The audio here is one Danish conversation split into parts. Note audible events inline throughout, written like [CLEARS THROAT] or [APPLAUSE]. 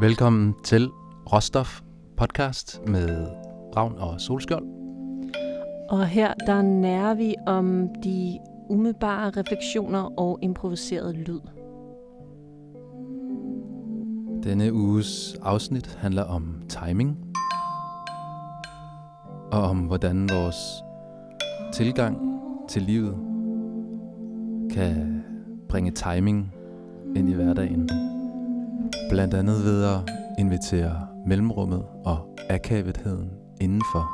Velkommen til Råstof podcast med Ravn og Solskjold. Og her der nærer vi om de umiddelbare refleksioner og improviseret lyd. Denne uges afsnit handler om timing. Og om hvordan vores tilgang til livet kan bringe timing ind i hverdagen. Blandt andet ved at invitere mellemrummet og akavetheden indenfor.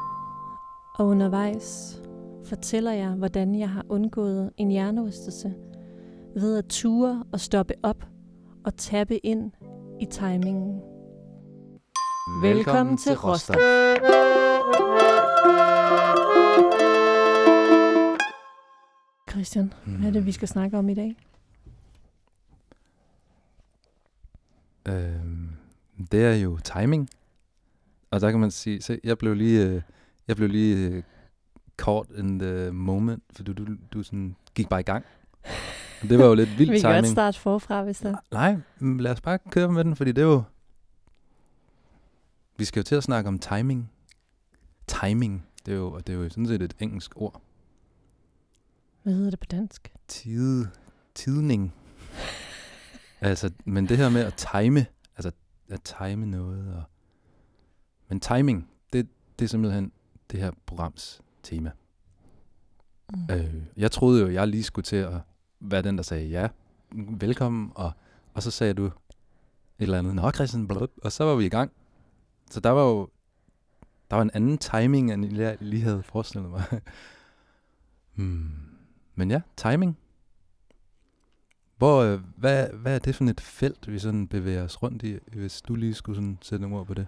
Og undervejs fortæller jeg, hvordan jeg har undgået en hjernerystelse ved at ture og stoppe op og tappe ind i timingen. Velkommen til Råstof. Christian, hvad er det, vi skal snakke om i dag? Øhm, det er jo timing. Og der kan man sige, se, jeg blev lige, øh, jeg blev lige øh, caught in the moment, for du, du, du sådan gik bare i gang. Og det var jo lidt [LAUGHS] vild vi kan godt timing. starte forfra, hvis der Nej, lad os bare køre med den, fordi det er jo... Vi skal jo til at snakke om timing. Timing, det er jo, og det er jo sådan set et engelsk ord. Hvad hedder det på dansk? Tide, tidning. Altså, men det her med at time, altså at time noget, og, men timing, det, det er simpelthen det her programs tema. Mm. Øh, jeg troede jo, jeg lige skulle til at være den, der sagde ja, velkommen, og, og så sagde du et eller andet, nå Christian, blub, og så var vi i gang. Så der var jo, der var en anden timing, end jeg lige havde forestillet mig. [LAUGHS] hmm. Men ja, timing. Hvor, øh, hvad, hvad er det for et felt, vi sådan bevæger os rundt i, hvis du lige skulle sådan sætte nogle ord på det?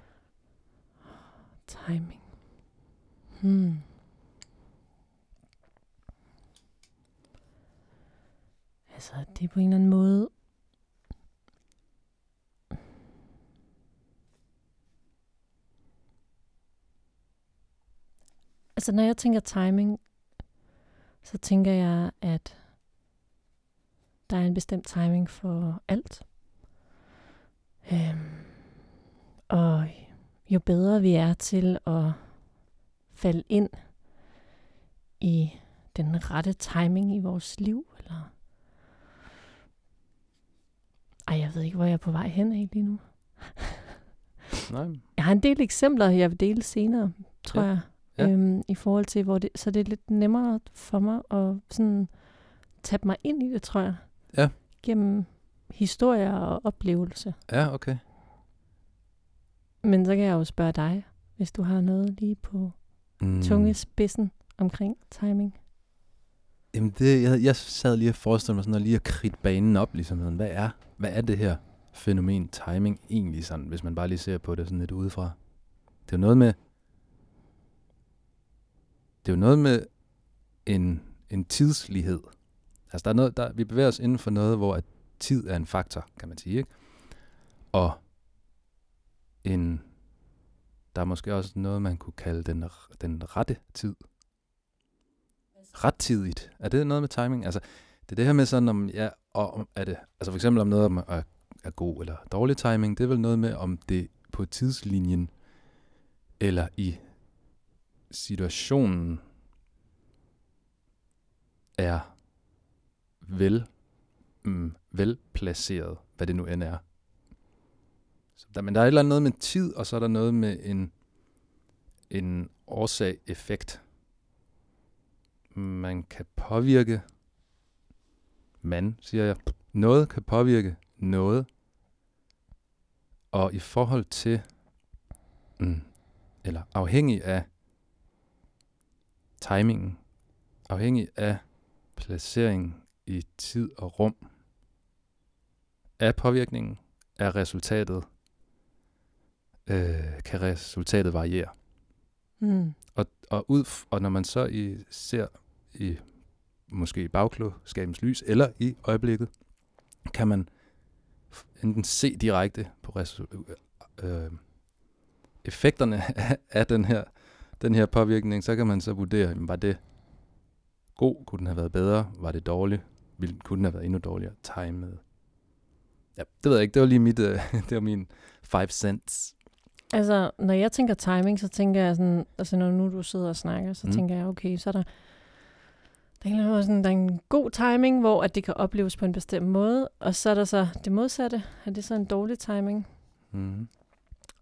Timing. Hmm. Altså, det er på en eller anden måde... Altså, når jeg tænker timing, så tænker jeg, at der er en bestemt timing for alt. Øhm, og jo bedre vi er til at falde ind i den rette timing i vores liv, eller ej, jeg ved ikke, hvor jeg er på vej hen af lige nu. Nej. Jeg har en del eksempler, jeg vil dele senere, tror Ja, jeg. ja. Øhm, I forhold til, hvor det, så det er lidt nemmere for mig at sådan tabe mig ind i det, tror jeg. Ja. Gennem historier og oplevelse. Ja, okay. Men så kan jeg jo spørge dig, hvis du har noget lige på Mm. tungespidsen omkring timing. Jamen det, jeg, jeg sad lige og forestillede mig sådan at lige at kridte banen op, ligesom sådan, hvad er, hvad er det her fænomen timing egentlig sådan, hvis man bare lige ser på det sådan lidt udefra? Det er jo noget med, det er jo noget med en, en tidslighed. Altså der er noget, der, vi bevæger os inden for noget, hvor at tid er en faktor, kan man sige, ikke? Og en, der er måske også noget, man kunne kalde den, den rette tid. Rettidigt. Er det noget med timing? Altså, det er det her med sådan, om, ja, og om, er det, altså for eksempel om noget om er, er god eller dårlig timing, det er vel noget med, om det på tidslinjen, eller i situationen, er vel, mm, velplaceret, hvad det nu end er. Så der, men der er et eller andet noget med tid, og så er der noget med en, en årsag-effekt. Man kan påvirke, man, siger jeg, noget kan påvirke noget, og i forhold til, mm, eller afhængig af timingen, afhængig af placeringen i tid og rum, af påvirkningen, af resultatet, øh, kan resultatet variere. Mm. Og, og, ud, og når man så i, ser i måske i bagklogskabens lys, eller i øjeblikket, kan man enten se direkte på resu- øh, effekterne af, [LAUGHS] af den her den her påvirkning, så kan man så vurdere, jamen, var det god, kunne den have været bedre, var det dårligt, ville, kunne have været endnu dårligere timet. Ja, det ved jeg ikke, det var lige mit, øh, [LAUGHS] det var min five cents. Altså, når jeg tænker timing, så tænker jeg sådan, altså når nu du sidder og snakker, så Mm. tænker jeg, okay, så er der, der er, sådan, der er en god timing, hvor at det kan opleves på en bestemt måde, og så er der så det modsatte, er det så en dårlig timing. Mm.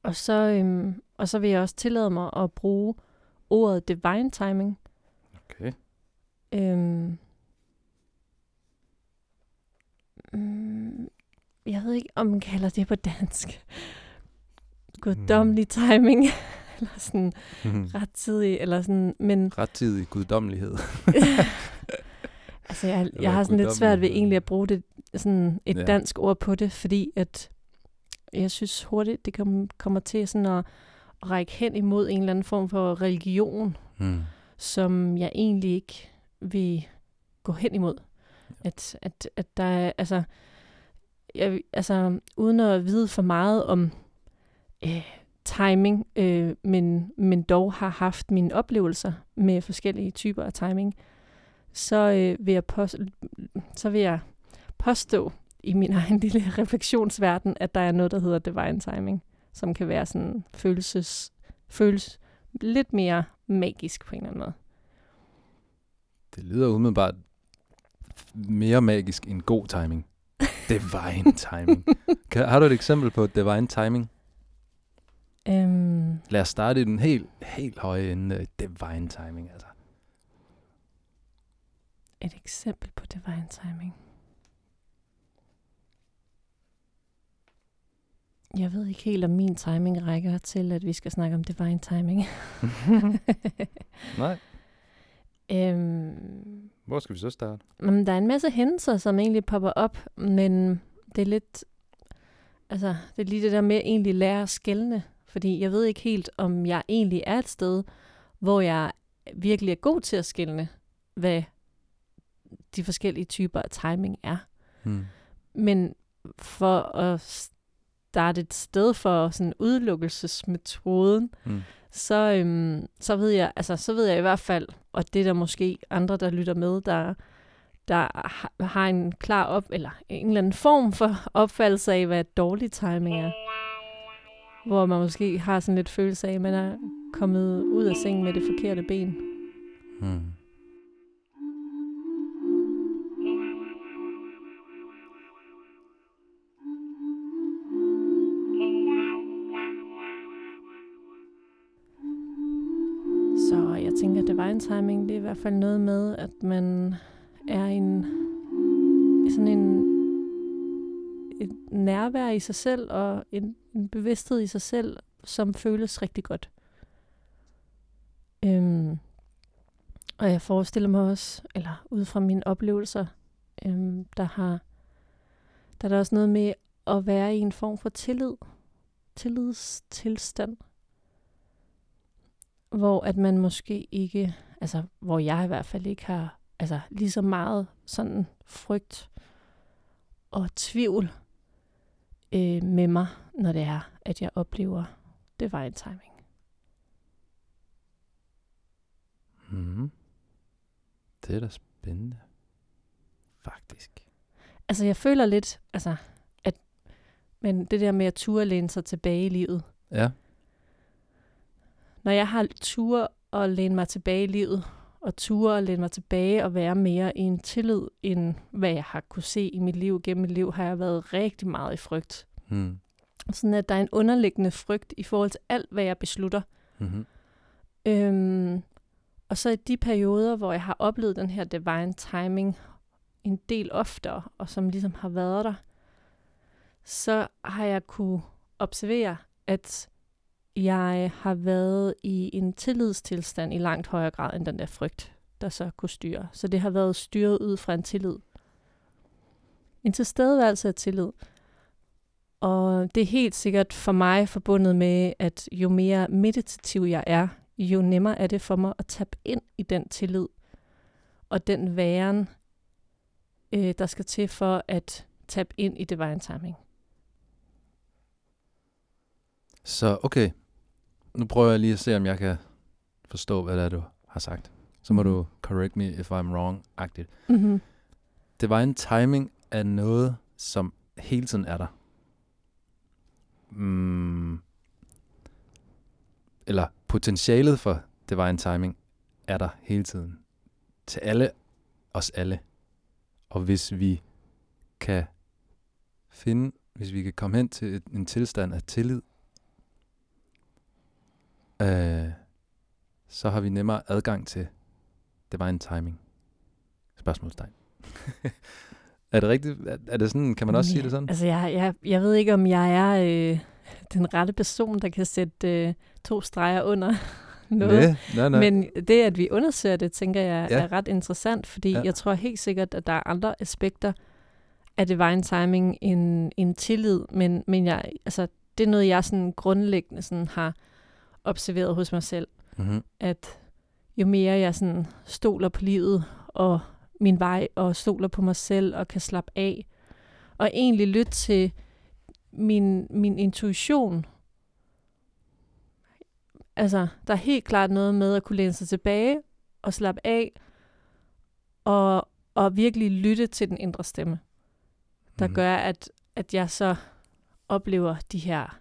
Og så, øhm, og så vil jeg også tillade mig at bruge ordet divine timing. Okay. Øhm, mm, jeg ved ikke, om man kalder det på dansk. Guddommelig timing. [LAUGHS] eller sådan rettidig, eller sådan, men Rettidig guddommelighed. [LAUGHS] altså jeg, jeg har sådan lidt svært ved egentlig at bruge det, sådan et ja. dansk ord på det, fordi at jeg synes hurtigt, det kom, kommer til sådan at, at række hen imod en eller anden form for religion, Mm. som jeg egentlig ikke vil gå hen imod. At, at, at der er, altså, jeg, altså, uden at vide for meget om øh, timing, øh, men, men dog har haft mine oplevelser med forskellige typer af timing, så, øh, vil, jeg påstå, så vil jeg påstå i min [LAUGHS] egen lille refleksionsverden, at der er noget, der hedder divine timing, som kan være sådan følelses, føles lidt mere magisk på en eller anden måde. Det lyder umiddelbart mere magisk end god timing. Divine timing. [LAUGHS] Kan, har du et eksempel på divine timing? Øhm, Lad os starte i den helt, helt høje ende. Divine timing, altså. et eksempel på divine timing. Jeg ved ikke helt, om min timing rækker til, at vi skal snakke om divine timing. [LAUGHS] Nej. [LAUGHS] øhm, Hvor skal vi så starte? men der er en masse hændelser, som egentlig popper op, men det er lidt... Altså, det er lige det der med at egentlig lære at skælne. Fordi jeg ved ikke helt, om jeg egentlig er et sted, hvor jeg virkelig er god til at skælne, hvad de forskellige typer af timing er. Hmm. Men for at starte et sted for sådan udelukkelsesmetoden, Hmm. så, øhm, så, ved jeg, altså, så ved jeg i hvert fald, og det er der måske andre, der lytter med, der, der har- en klar op, eller en eller anden form for opfattelse af, hvad dårlig timing er. Hvor man måske har sådan lidt følelse af, at man er kommet ud af sengen med det forkerte ben. Hmm. Divine timing, det er i hvert fald noget med, at man er en sådan en et nærvær i sig selv og en, en bevidsthed i sig selv, som føles rigtig godt. Øhm, og jeg forestiller mig også, eller ud fra mine oplevelser, øhm, der har der er der også noget med at være i en form for tillid, tillidstilstand, hvor at man måske ikke, altså hvor jeg i hvert fald ikke har altså lige så meget sådan frygt og tvivl øh, med mig, når det er, at jeg oplever divine timing. Hmm. Det er da spændende. Faktisk. Altså jeg føler lidt, altså at men det der med at ture læne sig tilbage i livet, Ja. Når jeg har tur og læne mig tilbage i livet, og ture og læne mig tilbage og være mere i en tillid, end hvad jeg har kunne se i mit liv. Gennem mit liv har jeg været rigtig meget i frygt. Hmm. Sådan at der er en underliggende frygt i forhold til alt, hvad jeg beslutter. Mm-hmm. Øhm, og så i de perioder, hvor jeg har oplevet den her divine timing en del oftere, og som ligesom har været der, så har jeg kunne observere, at jeg har været i en tillidstilstand i langt højere grad end den der frygt, der så kunne styre. Så det har været styret ud fra en tillid. En tilstedeværelse af tillid. Og det er helt sikkert for mig forbundet med, at jo mere meditativ jeg er, jo nemmere er det for mig at tabe ind i den tillid og den væren, øh, der skal til for at tabe ind i divine timing. Så okay, nu prøver jeg lige at se, om jeg kan forstå, hvad det er, du har sagt. Så må du correct me if I'm wrong-agtigt. Mm-hmm. Divine timing er noget, som hele tiden er der. mm, eller potentialet for divine timing er der hele tiden. Til alle, os alle. Og hvis vi kan finde, hvis vi kan komme hen til en tilstand af tillid, øh, så har vi nemmere adgang til divine timing. Spørgsmålstegn. [LAUGHS] er det rigtigt? Er, er det sådan, kan man også sige det sådan? Altså, jeg, jeg, jeg ved ikke, om jeg er øh, den rette person, der kan sætte øh, to streger under [LAUGHS] noget. Nej, nej, nej. Men det, at vi undersøger det, tænker jeg Ja. er ret interessant, fordi Ja. jeg tror helt sikkert, at der er andre aspekter af divine timing end, end tillid, men, men jeg, altså, det er noget, jeg sådan grundlæggende sådan har observeret hos mig selv, mm-hmm. at jo mere jeg sådan stoler på livet og min vej, og stoler på mig selv og kan slappe af, og egentlig lytte til min, min intuition. Altså, der er helt klart noget med at kunne læne sig tilbage og slappe af, og, og virkelig lytte til den indre stemme, der Mhm. gør, at, at jeg så oplever de her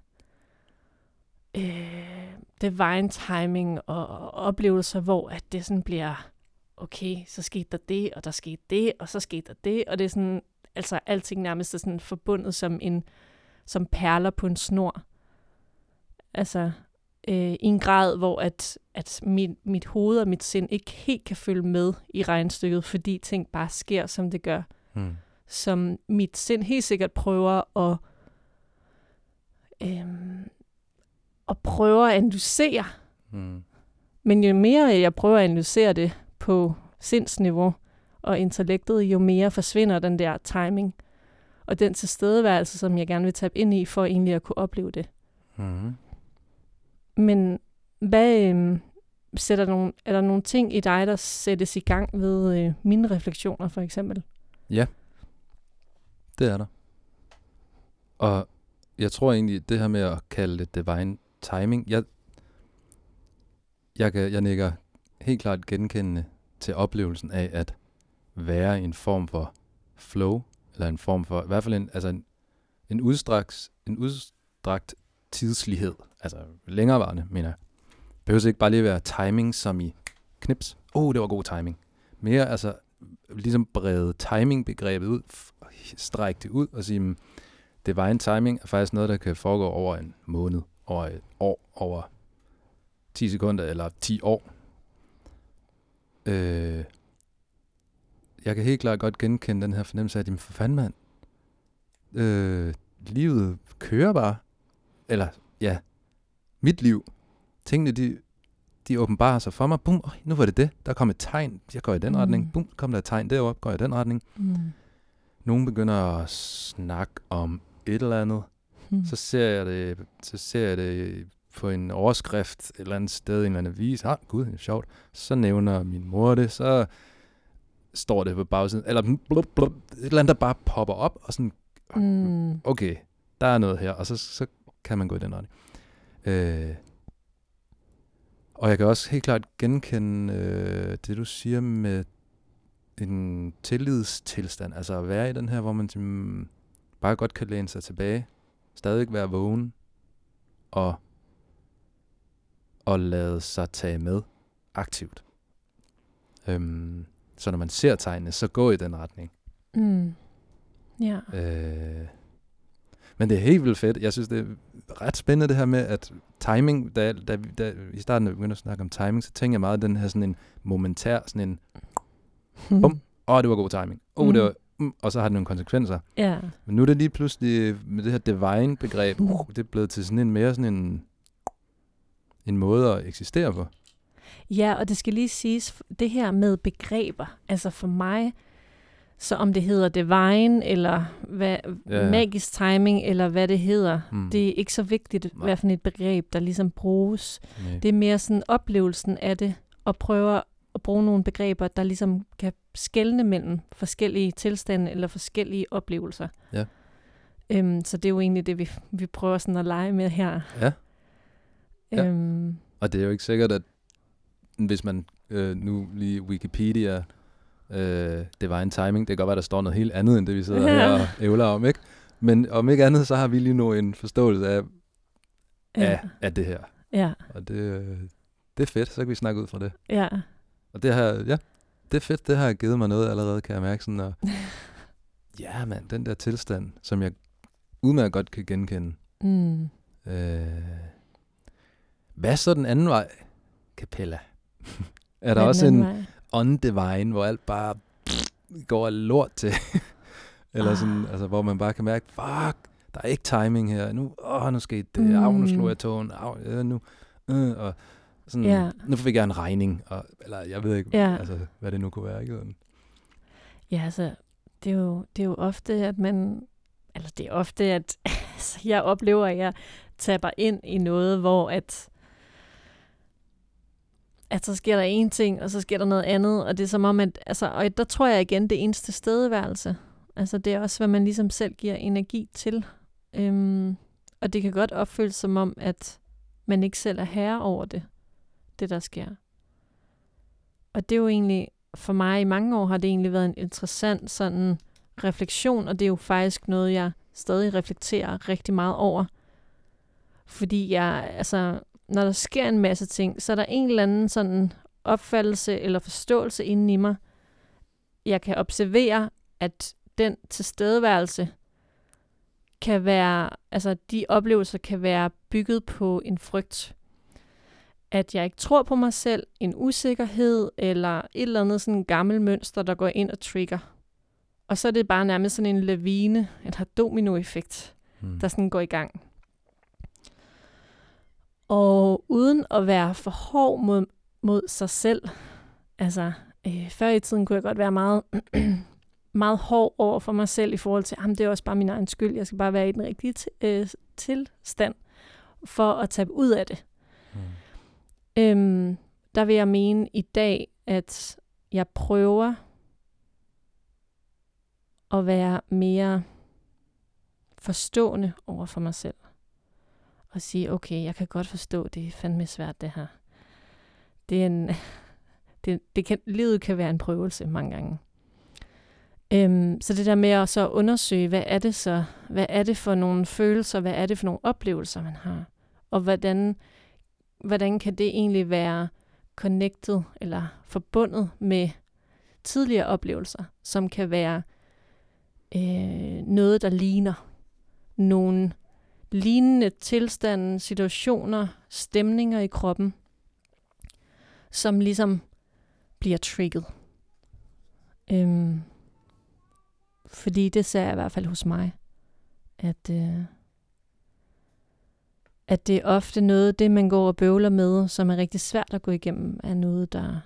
øh, divine timing og, og oplevelser, hvor at det sådan bliver, okay, så skete der det, og der skete det, og så skete der det, og det er sådan, altså alting nærmest er sådan forbundet som en, som perler på en snor. Altså, øh, i en grad, hvor at, at mit, mit hoved og mit sind ikke helt kan følge med i regnstykket, fordi ting bare sker, som det gør Mm. som mit sind helt sikkert prøver at, øhm, at prøve at analysere. Mm. Men jo mere jeg prøver at analysere det på sindsniveau og intellektet, jo mere forsvinder den der timing og den tilstedeværelse, som jeg gerne vil tabe ind i, for egentlig at kunne opleve det. Mm. Men hvad, øhm, sætter nogle, er der nogle ting i dig, der sættes i gang ved øh, mine refleksioner, for eksempel? Det er der. Og jeg tror egentlig, det her med at kalde det divine timing, jeg, jeg, kan, jeg nikker helt klart genkendende til oplevelsen af at være i en form for flow, eller en form for, i hvert fald en, altså en, en, udstrakt, en udstrakt tidslighed, altså længerevarende, mener jeg. Behøver ikke bare lige være timing som i knips. Oh, det var god timing. Mere altså ligesom brede timing-begrebet ud, strække det ud og sige, hmm, det var en timing er faktisk noget, der kan foregå over en måned, over et år, over 10 sekunder eller 10 år. Øh, jeg kan helt klart godt genkende den her fornemmelse af, at jamen for fanden mand, øh, livet kører bare. Eller ja, mit liv. Tingene, de, de åbenbarer sig for mig. Bum, øj, nu var det det. Der kom et tegn. Jeg går i den Mm. retning. Bum, kom der et tegn deroppe. Går jeg i den retning. Mm. Nogen begynder at snakke om et eller andet. Mm. Så ser jeg det, så ser jeg det på en overskrift et eller andet sted en eller anden avis. Ah, gud, det er sjovt. Så nævner min mor det, så står det på bagsiden, eller blub, blub, et eller andet, der bare popper op, og sådan, Mm. okay, der er noget her, og så, så kan man gå i den retning. Øh, og jeg kan også helt klart genkende øh, det, du siger med en tillidstilstand, altså at være i den her, hvor man mm, bare godt kan læne sig tilbage, stadig være vågen, og, og lade sig tage med aktivt. Øhm, så når man ser tegnene, så gå i den retning. Mm. Ja. Øh, men det er helt vildt fedt. Jeg synes, det er ret spændende det her med, at timing, da, da, da i starten, da vi begyndte at snakke om timing, så tænker jeg meget den her sådan en momentær, sådan en, [LAUGHS] Bum. åh, oh, det var god timing. Åh, oh, Mm. det var, og så har det nogle konsekvenser. Ja. Men nu er det lige pludselig, med det her divine-begreb, Mm. det er blevet til sådan en mere sådan en, en måde at eksistere på. Ja, og det skal lige siges, det her med begreber, altså for mig, så om det hedder divine, eller hvad, Ja. ja. magisk timing, eller hvad det hedder, Mm. det er ikke så vigtigt, Nej. hvad for et begreb, der ligesom bruges. Nej. Det er mere sådan oplevelsen af det, og prøve at bruge nogle begreber, der ligesom kan skelne mellem forskellige tilstande, eller forskellige oplevelser. Ja. Øhm, så det er jo egentlig det, vi, vi prøver sådan at lege med her. Ja. Ja. Øhm, Og det er jo ikke sikkert, at hvis man øh, nu lige Wikipedia, øh, divine timing, det kan godt være, der står noget helt andet, end det vi sidder Ja. her [LAUGHS] og ævler om, ikke? Men om ikke andet, så har vi lige nu en forståelse af, af, af det her. Ja, Og det, øh, det er fedt, så kan vi snakke ud fra det. ja. Og det her, ja, det er fedt, det har givet mig noget allerede, kan jeg mærke sådan, og [LAUGHS] ja, mand, den der tilstand, som jeg udmærket godt kan genkende. Mm. Øh, hvad så den anden vej, Capella? [LAUGHS] er der Hvad også en anden vej? on the vine, hvor alt bare går af lort til? [LAUGHS] Eller sådan, Ah. altså, hvor man bare kan mærke, fuck, der er ikke timing her. Nu, åh, nu skete det. Au, nu slog Mm. jeg tågen. Au, øh, nu, øh, og sådan, Ja. nu fik jeg en regning. Og, eller jeg ved ikke, Ja. altså, hvad det nu kunne være. Ikke? Ja, altså, det er, jo, det er jo ofte, at man... Eller det er ofte, at [LAUGHS] altså, jeg oplever, at jeg taber ind i noget, hvor at, at så sker der en ting, og så sker der noget andet, og det er som om, at... Altså, og der tror jeg igen, det eneste stedværelse. Altså, det er også, hvad man ligesom selv giver energi til. Øhm, og det kan godt opføles som om, at man ikke selv er herre over det, det der sker. Og det er jo egentlig, for mig i mange år har det egentlig været en interessant sådan refleksion, og det er jo faktisk noget, jeg stadig reflekterer rigtig meget over. Fordi jeg, altså, når der sker en masse ting, så er der en eller anden sådan opfattelse eller forståelse inden i mig. Jeg kan observere, at den tilstedeværelse kan være, altså de oplevelser kan være bygget på en frygt. At jeg ikke tror på mig selv, en usikkerhed eller et eller andet sådan gammelt mønster, der går ind og trigger. Og så er det bare nærmest sådan en lavine, eller dominoeffekt, Hmm. der sådan går i gang. Og uden at være for hård mod, mod sig selv, altså øh, før i tiden kunne jeg godt være meget, [CLEARS THROAT] meget hård over for mig selv i forhold til, at det er også bare min egen skyld, jeg skal bare være i den rigtige øh, tilstand for at tabe ud af det. Øhm, der vil jeg mene i dag, at jeg prøver at være mere forstående over for mig selv. Og sige, okay, jeg kan godt forstå, det er fandme svært det her. Det er en, [LAUGHS] det, det kan, livet kan være en prøvelse mange gange. Øhm, så det der med at så undersøge, hvad er det så, hvad er det for nogle følelser, hvad er det for nogle oplevelser, man har, og hvordan, hvordan kan det egentlig være connected eller forbundet med tidligere oplevelser, som kan være øh, noget, der ligner nogle lignende tilstande, situationer, stemninger i kroppen, som ligesom bliver trigget. Øhm, fordi det ser jeg i hvert fald hos mig, at, øh, at det er ofte noget, det man går og bøvler med, som er rigtig svært at gå igennem, er noget, der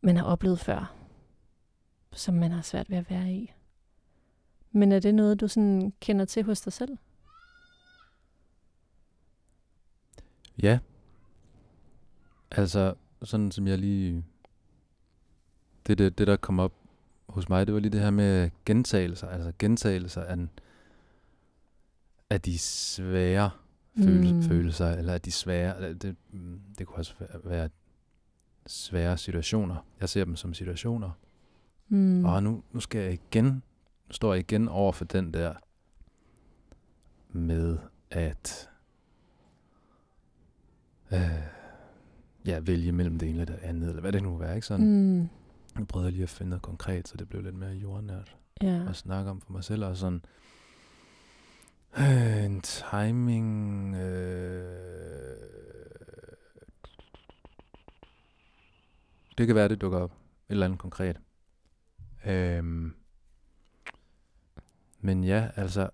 man har oplevet før, som man har svært ved at være i. Men er det noget, du sådan kender til hos dig selv? Ja. Altså, sådan som jeg lige... Det, det, det der kom op hos mig, det var lige det her med gentagelser. Altså gentagelser af, en- af de svære følelser, Mm. følelser eller de svære... Det, mm, det kunne også være- være svære situationer. Jeg ser dem som situationer. Mm. Og nu, nu skal jeg igen... Nu står jeg igen over for den der med at øh, ja, vælge mellem det ene eller det andet, eller hvad det nu er, ikke sådan? Mm. Jeg prøvede lige at finde noget konkret, så det blev lidt mere jordnært Ja. at snakke om for mig selv, og sådan øh, en timing, øh, det kan være, det dukker op, et eller andet konkret. Øhm, men ja, altså,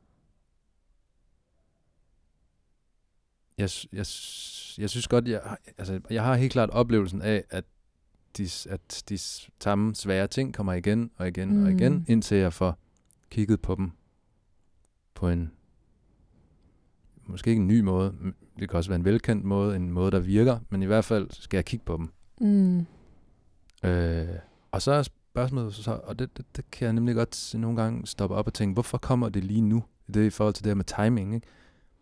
jeg, jeg, jeg synes godt, jeg, altså, jeg har helt klart oplevelsen af, at de, at de samme svære ting kommer igen og igen mm. og igen, Mm. indtil jeg får kigget på dem på en, måske ikke en ny måde, det kan også være en velkendt måde, en måde, der virker, men i hvert fald skal jeg kigge på dem. Mm. Øh, og så er spørgsmålet så, og det, det, det kan jeg nemlig godt nogle gange stoppe op og tænke, hvorfor kommer det lige nu? Det er i forhold til det her med timing, ikke?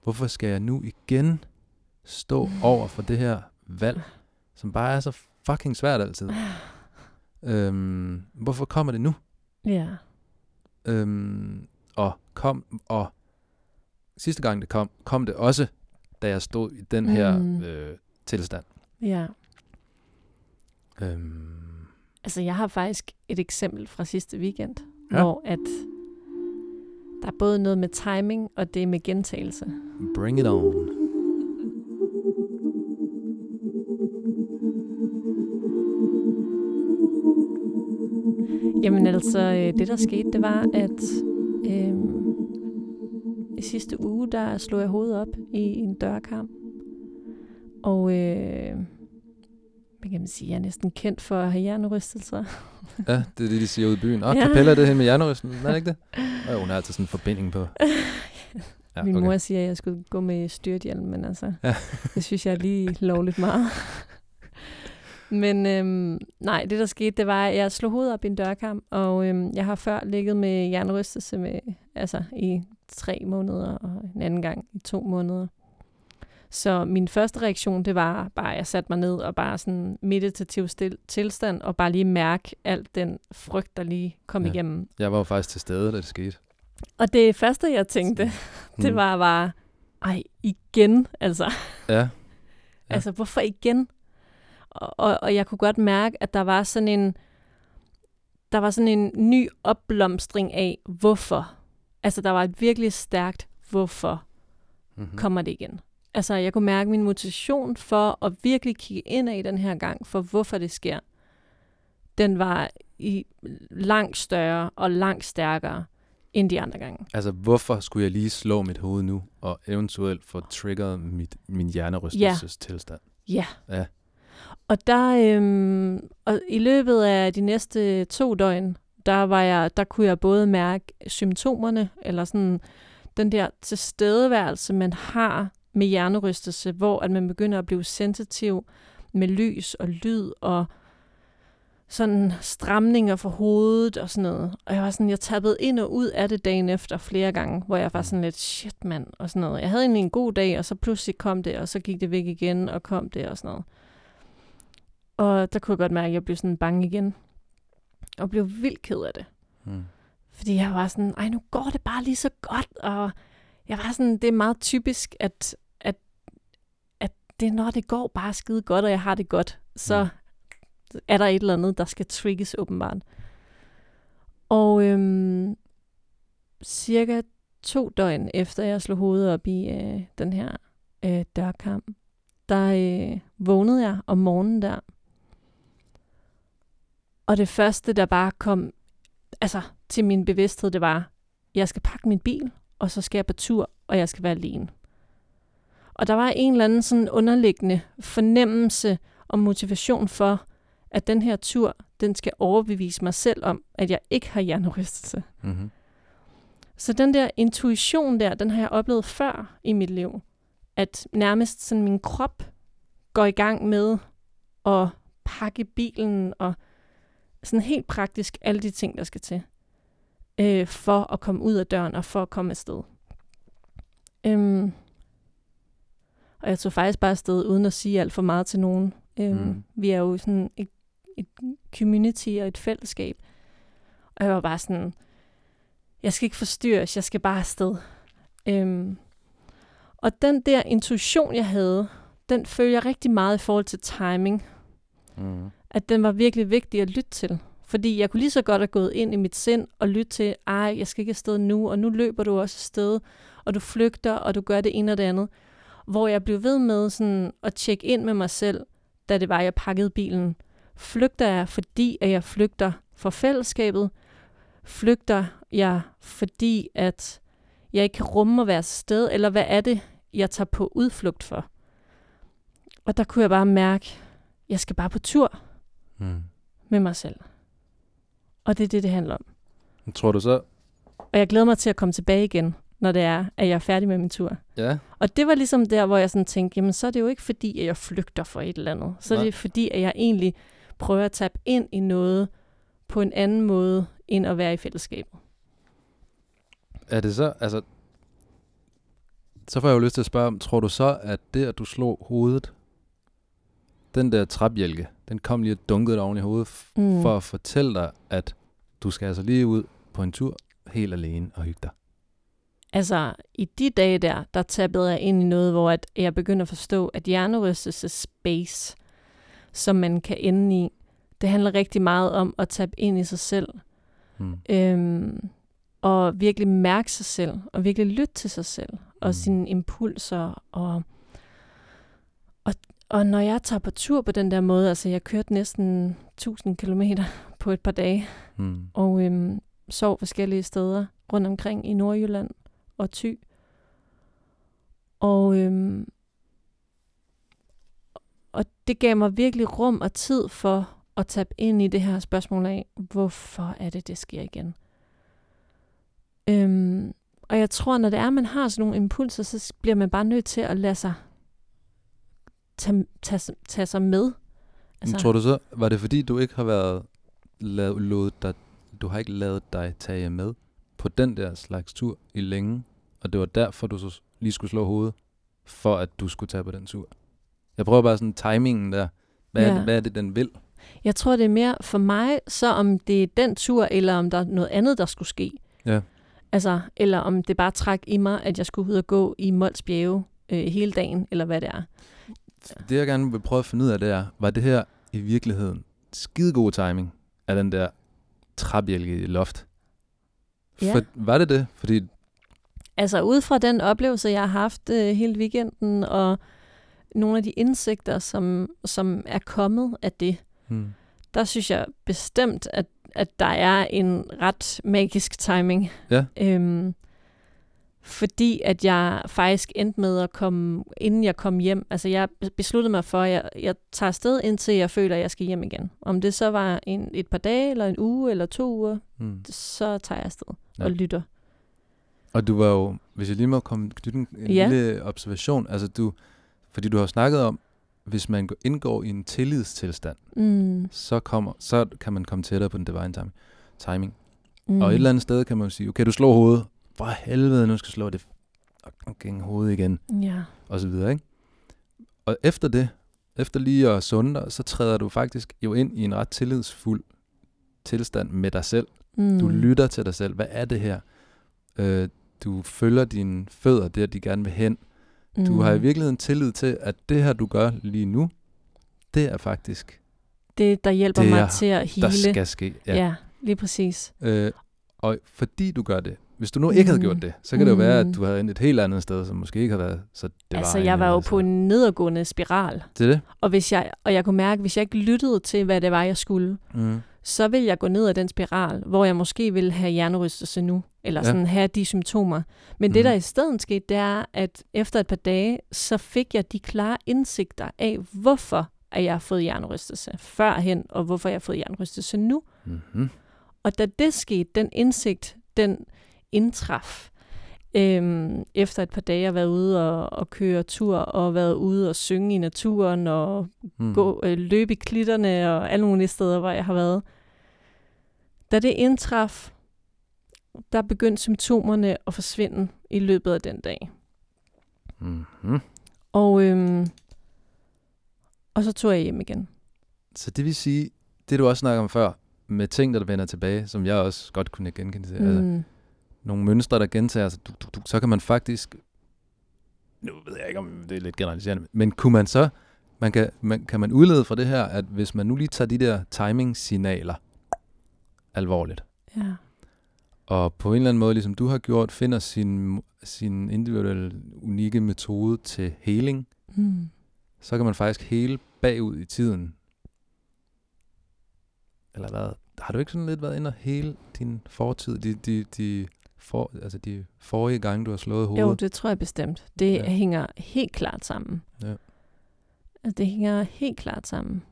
Hvorfor skal jeg nu igen stå [LAUGHS] over for det her valg, som bare er så fucking svært altid? [SIGHS] Øhm, hvorfor kommer det nu? Ja. Øhm, og kom, og sidste gang det kom, kom det også, da jeg stod i den her Mm. øh, tilstand. Ja. Øhm, Altså, jeg har faktisk et eksempel fra sidste weekend, Ja. hvor at der er både noget med timing, og det er med gentagelse. bring it on. Jamen altså, øh, det der skete, det var, at sidste uge, der slog jeg hovedet op i en dørkarm. Og øh, hvad kan man sige, jeg er næsten kendt for at have hjernerystelser. [LAUGHS] Ja, det er det, de siger ude i byen. Åh, Ja. ja. Capella er det her med hjernerysten, er det ikke det? [LAUGHS] Og hun har altid sådan en forbinding på. [LAUGHS] Ja, Min okay. mor siger, at jeg skulle gå med styrthjelm, men altså, ja. det synes jeg er lige lovligt meget. Men øhm, nej, det der skete, det var, at jeg slog hovedet op i en dørkarm, og øhm, jeg har før ligget med hjernerystelse med, altså, i tre måneder, og en anden gang i to måneder. Så min første reaktion, det var bare, at jeg satte mig ned og bare sådan meditativ stil- tilstand, og bare lige mærke alt den frygt, der lige kom Ja. igennem. Jeg var jo faktisk til stede, da det skete. Og det første, jeg tænkte, [LAUGHS] det Mm. var bare, ej, igen, altså. Ja, [LAUGHS] Ja. Altså, hvorfor igen? Og, og, jeg kunne godt mærke, at der var sådan en, der var sådan en ny opblomstring af, hvorfor. Altså, der var et virkelig stærkt, hvorfor mm-hmm. kommer det igen. Altså, jeg kunne mærke min motivation for at virkelig kigge ind i den her gang, for hvorfor det sker. Den var i langt større og langt stærkere end de andre gange. Altså, hvorfor skulle jeg lige slå mit hoved nu, og eventuelt få triggeret mit, min hjernerystelsestilstand? Ja. Ja. Og der, øhm, og i løbet af de næste to døgn, der, var jeg, der kunne jeg både mærke symptomerne, eller sådan den der tilstedeværelse, man har med hjernerystelse, hvor at man begynder at blive sensitiv med lys og lyd og sådan stramninger for hovedet og sådan noget. Og jeg var sådan, jeg tappede ind og ud af det dagen efter flere gange, hvor jeg var sådan lidt, shit mand, og sådan noget. Jeg havde egentlig en god dag, og så pludselig kom det, og så gik det væk igen, og kom det og sådan noget. Og der kunne jeg godt mærke, at jeg blev sådan bange igen. Og blev vildt ked af det. Mm. Fordi jeg var sådan, ej, nu går det bare lige så godt. Og jeg var sådan, det er meget typisk, at, at, at det når det går bare skide godt, og jeg har det godt, så er der et eller andet, der skal trigges åbenbart. Og øhm, cirka to døgn efter jeg slog hovedet op i øh, den her øh, dørkamp, der øh, vågnede jeg om morgenen der. Og det første, der bare kom altså, til min bevidsthed, det var, jeg skal pakke min bil, og så skal jeg på tur, og jeg skal være alene. Og der var en eller anden sådan underliggende fornemmelse og motivation for, at den her tur, den skal overbevise mig selv om, at jeg ikke har hjernerystelse. Mm-hmm. Så den der intuition der, den har jeg oplevet før i mit liv. At nærmest sådan min krop går i gang med at pakke bilen og sådan helt praktisk alle de ting, der skal til. Øh, for at komme ud af døren og for at komme afsted. Øhm, og jeg tog faktisk bare afsted uden at sige alt for meget til nogen. Øhm, Mm. Vi er jo sådan et, et community og et fællesskab. Og jeg var bare sådan, jeg skal ikke forstyrres, jeg skal bare afsted. Øhm, og den der intuition, jeg havde, den følger rigtig meget i forhold til timing. Mm. At den var virkelig vigtig at lytte til. Fordi jeg kunne lige så godt have gået ind i mit sind og lytte til, ej, jeg skal ikke afsted nu, og nu løber du også afsted, og du flygter, og du gør det ene og det andet. Hvor jeg blev ved med sådan at tjekke ind med mig selv, da det var, jeg pakkede bilen. Flygter jeg, fordi at jeg flygter for fællesskabet? Flygter jeg, fordi at jeg ikke kan rumme at være sted? Eller hvad er det, jeg tager på udflugt for? Og der kunne jeg bare mærke, jeg skal bare på tur Mm. med mig selv. Og det er det, det handler om. Tror du så? Og jeg glæder mig til at komme tilbage igen, når det er, at jeg er færdig med min tur. Ja. Og det var ligesom der, hvor jeg sådan tænkte, jamen så er det jo ikke fordi, at jeg flygter for et eller andet. Så er Nej. det fordi, at jeg egentlig prøver at tabe ind i noget på en anden måde, end at være i fællesskabet. Er det så, altså... Så får jeg jo lyst til at spørge om, tror du så, at det, at du slog hovedet, den der trapjælke, den kom lige og dunkede dig oven i hovedet, Mm. for at fortælle dig, at du skal altså lige ud på en tur helt alene og hygge dig? altså i de dage der, der tappede jeg ind i noget, hvor at jeg begyndte at forstå, at hjernerystelse space, som man kan ende i, det handler rigtig meget om at tabe ind i sig selv. Mm. Øhm, og virkelig mærke sig selv, og virkelig lytte til sig selv, og Mm. sine impulser. Og, og, når jeg tager på tur på den der måde, altså jeg kørte næsten 1000 kilometer [LAUGHS] på et par dage, Mm. og øhm, sov forskellige steder rundt omkring i Nordjylland og Thy. Og, øhm, og det gav mig virkelig rum og tid for at tabe ind i det her spørgsmål af, hvorfor er det, det sker igen? Øhm, og jeg tror, når det er, at man har sådan nogle impulser, så bliver man bare nødt til at lade sig tage, tage, tage sig med. Altså. Tror du så, var det fordi, du ikke har været lavet, lovet dig, du har ikke lavet dig tage med på den der slags tur i længe, og det var derfor, du så lige skulle slå hovedet, for at du skulle tage på den tur? Jeg prøver bare sådan timingen der. Hvad, ja. er, det, hvad er det, den vil? Jeg tror, det er mere for mig, så om det er den tur, eller om der er noget andet, der skulle ske. Ja. Altså, eller om det bare træk i mig, at jeg skulle ud og gå i Mols Bjerge øh, hele dagen, eller hvad det er. Det jeg gerne vil prøve at finde ud af, det er, var det her i virkeligheden skidegod timing af den der træbjælke i loft? Ja. For, var det det? Fordi, Altså, ud fra den oplevelse, jeg har haft øh, hele weekenden, og nogle af de indsigter, som, som er kommet af det, hmm, der synes jeg bestemt, at, at der er en ret magisk timing. Ja. Øhm, fordi at jeg faktisk endte med at komme, inden jeg kom hjem, altså jeg besluttede mig for, at jeg, jeg tager afsted, indtil jeg føler, at jeg skal hjem igen. Om det så var en, et par dage, eller en uge, eller to uger, hmm. så tager jeg afsted Ja. og lytter. Og du var jo, hvis jeg lige må komme knytte en, en Ja. lille observation, altså du, fordi du har snakket om, hvis man går- indgår i en tillidstilstand, Mm. så, kommer, så kan man komme tættere på den divine timing. timing. Mm. Og et eller andet sted kan man jo sige, okay, du slår hovedet, for helvede, nu skal slå det fucking hoved igen, Ja. og så videre, ikke? Og efter det, efter lige at sunde dig, så træder du faktisk jo ind i en ret tillidsfuld tilstand med dig selv. Mm. Du lytter til dig selv. Hvad er det her? Øh, du følger dine fødder, der de gerne vil hen. mm. Du har i virkeligheden tillid til, at det her, du gør lige nu, det er faktisk, Det, der hjælper det mig til at hele. der skal ske. Ja. ja, lige præcis. Øh, og fordi du gør det, hvis du nu ikke havde Mm. gjort det, så kan det jo være, at Mm. du havde endt et helt andet sted, som måske ikke havde været så det altså, var jeg var jo altså. på en nedadgående spiral. Det er det? Og, hvis jeg, og jeg kunne mærke, at hvis jeg ikke lyttede til, hvad det var, jeg skulle, Mm. så ville jeg gå ned ad den spiral, hvor jeg måske ville have hjernerystelse nu, eller Ja. sådan have de symptomer. Men det, Mhm. der i stedet skete, det er, at efter et par dage, så fik jeg de klare indsigter af, hvorfor at jeg har fået hjernerystelse førhen, og hvorfor jeg har fået hjernerystelse nu. Mm-hmm. Og da det skete, den indsigt, den indtraf, øhm, efter et par dage at været ude og, og køre tur, og været ude og synge i naturen, og Mm. gå, øh, løbe i klitterne, og alle mulige steder, hvor jeg har været. Da det indtraf, der begyndte symptomerne at forsvinde i løbet af den dag. Mm-hmm. Og, øhm, og så tog jeg hjem igen. Så det vil sige, det du også snakker om før, med ting, der vender tilbage, som jeg også godt kunne genkende til, mm. altså Mm. nogle mønstre, der gentager sig, du, du, du, så kan man faktisk, nu ved jeg ikke, om det er lidt generaliserende, men kunne man så, man kan, man, kan man udlede fra det her, at hvis man nu lige tager de der timing-signaler alvorligt, Ja. og på en eller anden måde, ligesom du har gjort, finder sin, sin individuelle, unikke metode til healing, Mm. så kan man faktisk hele bagud i tiden. Eller hvad? Har du ikke sådan lidt været inde og hele din fortid, de, de, de, for, altså de forrige gange, du har slået hovedet? Jo, det tror jeg bestemt. Det Ja. hænger helt klart sammen. Ja. Altså, det hænger helt klart sammen.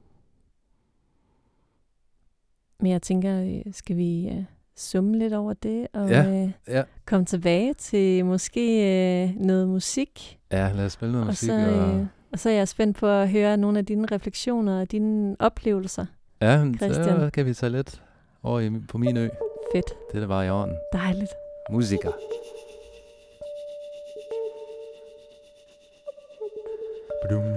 Men jeg tænker, øh, skal vi uh, summe lidt over det, og Ja, øh, ja. komme tilbage til måske øh, noget musik? Ja, lad os spille noget Og musik. så, og, øh, og så er jeg spændt på at høre nogle af dine refleksioner og dine oplevelser. Ja, men så Christian. kan vi tage lidt over i, på min ø. Fedt. Det der var i orden. Dejligt. Musiker. Boom,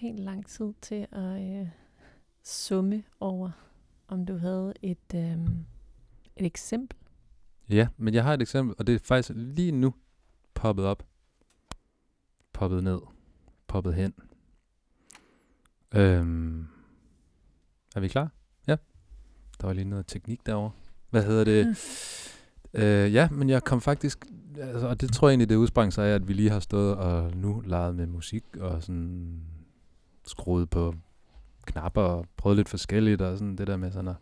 pænt lang tid til at øh, summe over, om du havde et, øh, et eksempel. Ja, men jeg har et eksempel, og det er faktisk lige nu poppet op. Poppet ned. Poppet hen. Øhm, er vi klar? Ja. Der var lige noget teknik derovre. Hvad hedder det? [LAUGHS] øh, ja, men jeg kom faktisk... Altså, og det tror jeg egentlig, det udsprang sig af, at vi lige har stået og nu leget med musik og sådan skruet på knapper og prøvet lidt forskelligt og sådan det der med sådan at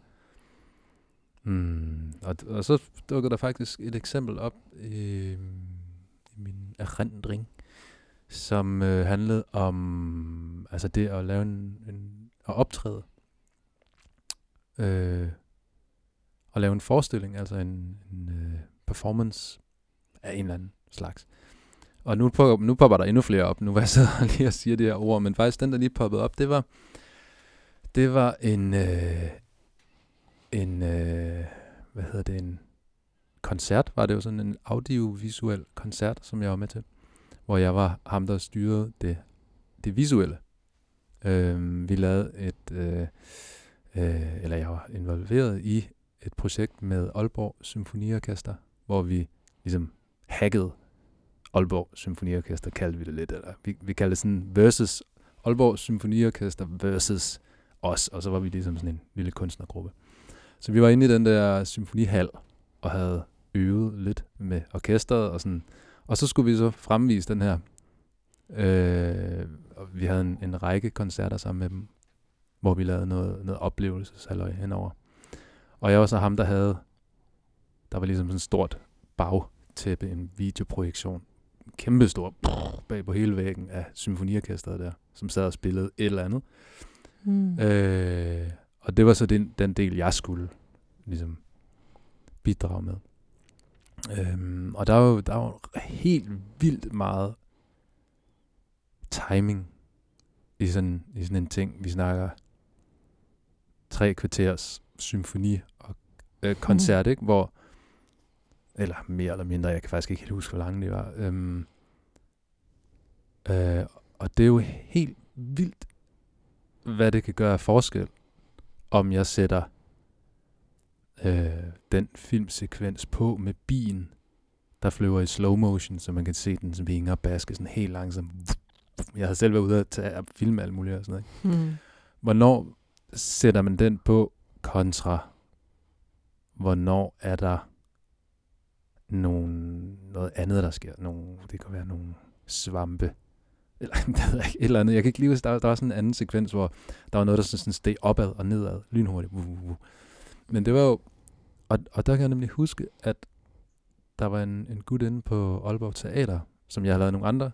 Mm, og, og så dukkede der faktisk et eksempel op i, i min erindring, som øh, handlede om altså det at lave en, en at optræde. Øh, at lave en forestilling, altså en, en øh, performance af en eller anden slags. Og nu, på, nu popper der endnu flere op, nu var jeg sidder [LAUGHS] lige og siger det her ord, men faktisk den, der lige poppede op, det var, det var en, øh, en, øh, hvad hedder det, en koncert, var det jo sådan en audiovisuel koncert, som jeg var med til, hvor jeg var ham, der styrede det, det visuelle. Øh, vi lavede et, øh, øh, eller jeg var involveret i et projekt med Aalborg Symfoniorkester, hvor vi ligesom hackede Aalborg Symfoniorkester, kaldte vi det lidt, eller vi, vi kaldte det sådan versus Aalborg Symfoniorkester versus os, og så var vi ligesom sådan en lille kunstnergruppe. Så vi var inde i den der symfonihal og havde øvet lidt med orkestret og sådan. Og så skulle vi så fremvise den her. Øh, og vi havde en, en række koncerter sammen med dem, hvor vi lavede noget, noget oplevelseshalløj henover. Og jeg var så ham, der havde, der var ligesom sådan et stort bagtæppe, en videoprojektion, kæmpe stor bag på hele væggen af symfoniorkestret der, som sad og spillede et eller andet. Mm. Øh, og det var så den, den del, jeg skulle ligesom bidrage med. Øhm, og der var der var helt vildt meget timing i sådan, i sådan en ting. Vi snakker tre kvarters symfoni og øh, koncert, mm. ikke? Hvor, eller mere eller mindre, jeg kan faktisk ikke helt huske, hvor langt det var. Øhm, øh, og det er jo helt vildt, hvad det kan gøre af forskel om jeg sætter øh, den filmsekvens på med bilen, der flyver i slow motion, så man kan se den som vinger baske sådan helt langsomt. Jeg har selv været ude og tage og filme alt muligt og sådan noget. Mm. Hvornår sætter man den på kontra, hvornår er der nogen, noget andet, der sker? Nogle, det kan være nogle svampe, eller [LAUGHS] det ved jeg ikke, et eller andet. Jeg kan ikke lige huske, der, der var sådan en anden sekvens, hvor der var noget, der sådan steg opad og nedad, lynhurtigt. Men det var jo, og, og der kan jeg nemlig huske, at der var en, en gut inde på Aalborg Teater, som jeg har lavet nogle andre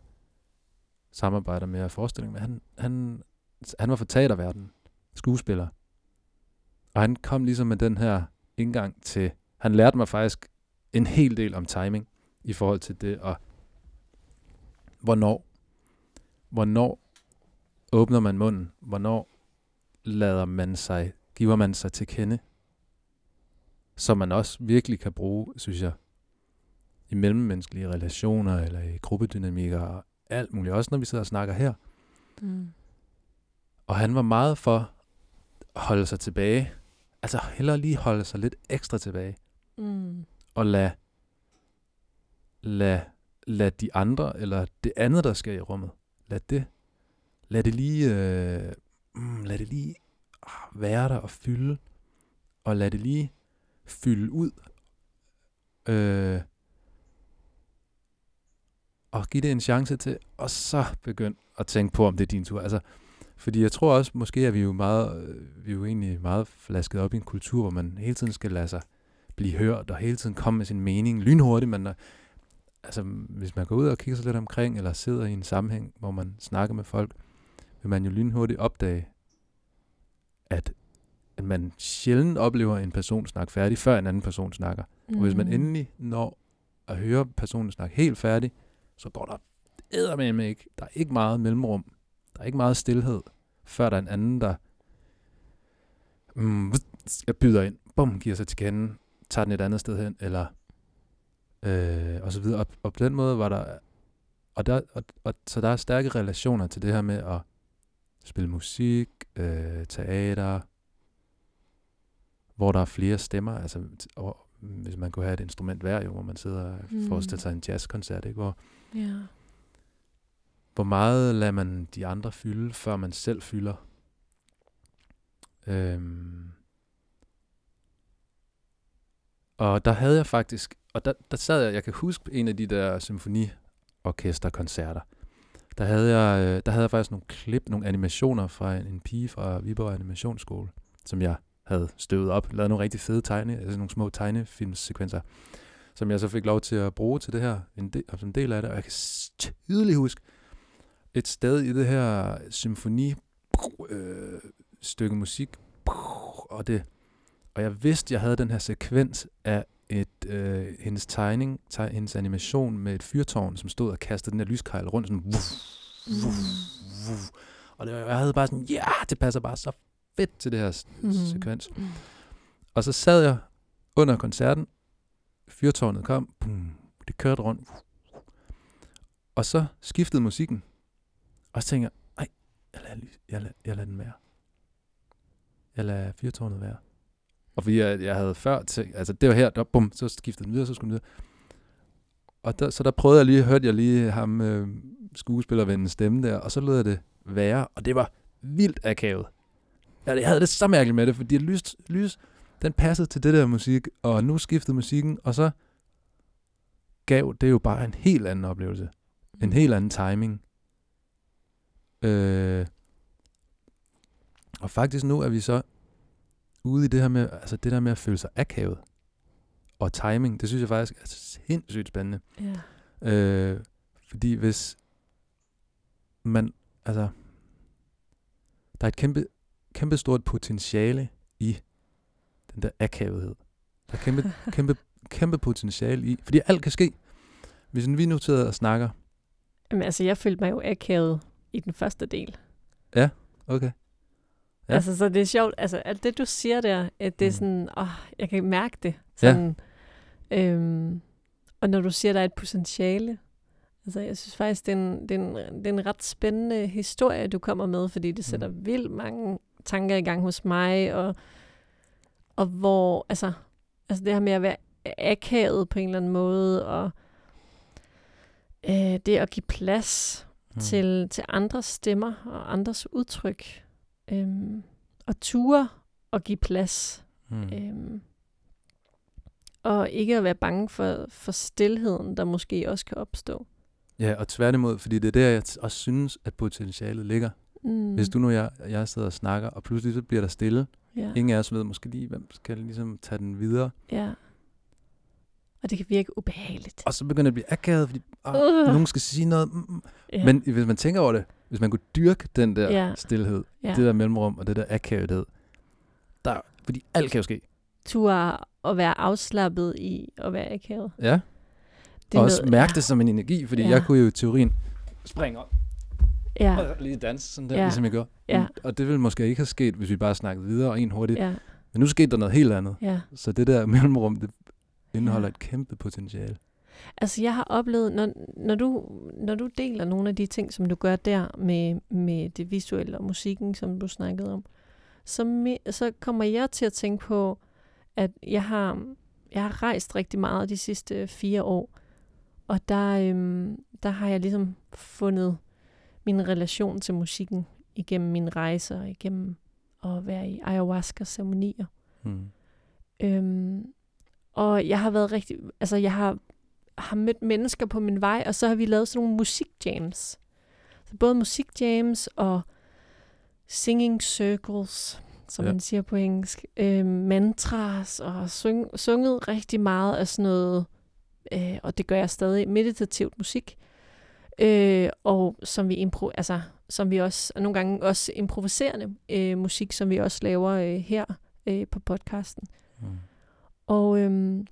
samarbejder med og forestilling med. Han, han, han var fra teaterverdenen, skuespiller. Og han kom ligesom med den her indgang til, han lærte mig faktisk en hel del om timing i forhold til det, og hvornår hvornår åbner man munden? Hvornår lader man sig, giver man sig til kende? Som man også virkelig kan bruge, synes jeg, i mellemmenneskelige relationer, eller i gruppedynamikker, og alt muligt. Også når vi sidder og snakker her. Mm. Og han var meget for at holde sig tilbage. Altså hellere lige holde sig lidt ekstra tilbage. Mm at lade, lad, lade de andre, eller det andet, der sker i rummet, lad det, lad det lige, øh, mm, lad det lige ah, være der og fylde, og lad det lige fylde ud, øh, og give det en chance til, og så begynd at tænke på, om det er din tur. Altså, fordi jeg tror også, måske er vi jo meget, øh, vi er jo egentlig meget flasket op i en kultur, hvor man hele tiden skal lade sig blive hørt, og hele tiden komme med sin mening lynhurtigt, men altså, hvis man går ud og kigger sig lidt omkring, eller sidder i en sammenhæng, hvor man snakker med folk, vil man jo lynhurtigt opdage, at, at man sjældent oplever en person snakke færdig, før en anden person snakker. Mm. Og hvis man Mm. endelig når at høre personen snakke helt færdig, så går der eddermame ikke. Der er ikke meget mellemrum. Der er ikke meget stillhed, før der er en anden, der mm, byder ind. bum, giver sig til kende, tager den et andet sted hen, eller øh, og så videre. Og, og på den måde var der, og der, og, og, så der er stærke relationer til det her med at spille musik, øh, teater, hvor der er flere stemmer, altså og, hvis man kunne have et instrument hver, jo, hvor man sidder og Mm. forestiller sig en jazzkoncert, ikke? Hvor, Ja. hvor meget lader man de andre fylde, før man selv fylder. Øhm. Og der havde jeg faktisk, og der, der sad jeg, jeg kan huske en af de der symfoniorkesterkoncerter. Der havde jeg, øh, der havde jeg faktisk nogle klip, nogle animationer fra en, en pige fra Viborg Animationsskole, som jeg havde støvet op, lavet nogle rigtig fede tegne, altså nogle små tegnefilmsekvenser, som jeg så fik lov til at bruge til det her, en del, som en del af det, og jeg kan tydeligt huske et sted i det her symfoni øh, stykke musik, og det, og jeg vidste, jeg havde den her sekvens af et, øh, hendes tegning, teg, hendes animation med et fyrtårn, som stod og kastede den her lyskejl rundt, sådan, wuff, wuff, wuff. og det, jeg havde bare sådan, ja, det passer bare så fedt til det her Mhm. sekvens. Mm. Og så sad jeg under koncerten, fyrtårnet kom, boom, det kørte rundt, og så skiftede musikken, og så tænkte jeg, ej, jeg lader, jeg lader, jeg lader den være. Jeg lader fyrtårnet være. Og fordi jeg, jeg havde før tænkt, altså det var her, der, bum, så skiftede den videre, så skulle den videre. Og der, så der prøvede jeg lige, hørte jeg lige ham, øh, skuespillervendens stemme der, og så lød jeg det være, og det var vildt akavet. Ja, jeg havde det så mærkeligt med det, fordi lys, lys, den passede til det der musik, og nu skiftede musikken, og så gav det jo bare en helt anden oplevelse. En helt anden timing. Øh, og faktisk nu er vi så ude i det her med, altså det der med at føle sig akavet. Og timing, det synes jeg faktisk er sindssygt spændende. Ja. Øh, fordi hvis man, altså, der er et kæmpe, kæmpe stort potentiale i den der akavethed. Der er kæmpe, [LAUGHS] kæmpe, kæmpe potentiale i, fordi alt kan ske. Hvis vi nu sidder og snakker, Jamen, altså, jeg følte mig jo akavet i den første del. okay, Ja. Ja. Altså, så det er sjovt. Altså, alt det, du siger der, at det er Mm. sådan, åh, jeg kan mærke det. Ja. Sådan, øhm, og når du siger, der er et potentiale, altså, jeg synes faktisk, det er, en, det, er en, det er en ret spændende historie, du kommer med, fordi det sætter Mm. vildt mange tanker i gang hos mig, og, og hvor, altså, altså det her med at være akavet på en eller anden måde, og øh, det at give plads Hmm. til, til andres stemmer og andres udtryk. Øhm, og ture og give plads. hmm. Øhm, og ikke at være bange for, for stillheden, der måske også kan opstå. Ja, og tværtimod, fordi det er der, jeg også synes, at potentialet ligger. Mm. Hvis du nu jeg, jeg sidder og snakker, og pludselig så bliver der stille. Ja, Ingen af os ved måske lige, hvem skal ligesom tage den videre. ja. Og det kan virke ubehageligt. Og så begynder det at blive akavet, fordi åh, Uh. nogen skal sige noget. Mm, mm. Ja. Men hvis man tænker over det, hvis man kunne dyrke den der Ja. stillhed, ja. det der mellemrum og det der akavethed, der, fordi alt kan jo ske. Ture at være afslappet i at være akavet. Ja, Det og også mærke ja. det som en energi, fordi Ja. jeg kunne jo i teorien springe op Ja, og lige danse sådan der, Ja. ligesom jeg gør. Ja. Og det ville måske ikke have sket, hvis vi bare snakkede videre og en hurtigt. ja, Men nu skete der noget helt andet. ja. Så det der [LAUGHS] mellemrum, det indeholder Ja. et kæmpe potentiale. Altså jeg har oplevet, når, når, du, når du deler nogle af de ting, som du gør der med, med det visuelle og musikken, som du snakkede om, så, me, så kommer jeg til at tænke på, at jeg har, jeg har rejst rigtig meget de sidste fire år, og der, øhm, der har jeg ligesom fundet min relation til musikken igennem mine rejser, igennem at være i ayahuasca-ceremonier. Hmm. Øhm, og jeg har været rigtig, altså jeg har, har mødt mennesker på min vej, og så har vi lavet sådan nogle musikjams. Så både musikjams og singing circles, som Ja. man siger på engelsk, øh, mantras, og syng, sunget rigtig meget af sådan noget, øh, og det gør jeg stadig, meditativt musik, øh, og som vi, impro, altså, som vi også, og nogle gange også improviserende øh, musik, som vi også laver øh, her øh, på podcasten. Hmm. Og øhm,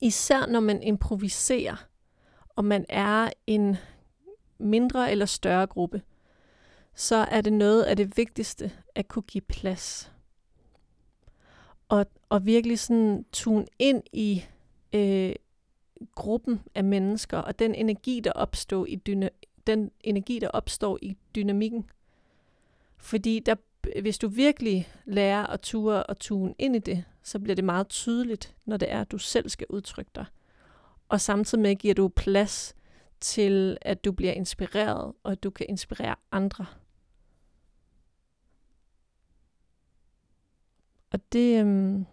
især når man improviserer, og man er en mindre eller større gruppe, så er det noget af det vigtigste at kunne give plads. Og, og virkelig sådan tune ind i øh, gruppen af mennesker, og den energi, der opstår i dyna- den energi, der opstår i dynamikken. Fordi der, hvis du virkelig lærer at ture og tune ind i det, så bliver det meget tydeligt, når det er, at du selv skal udtrykke dig. Og samtidig med giver du plads til, at du bliver inspireret, og at du kan inspirere andre. Og det, øhm,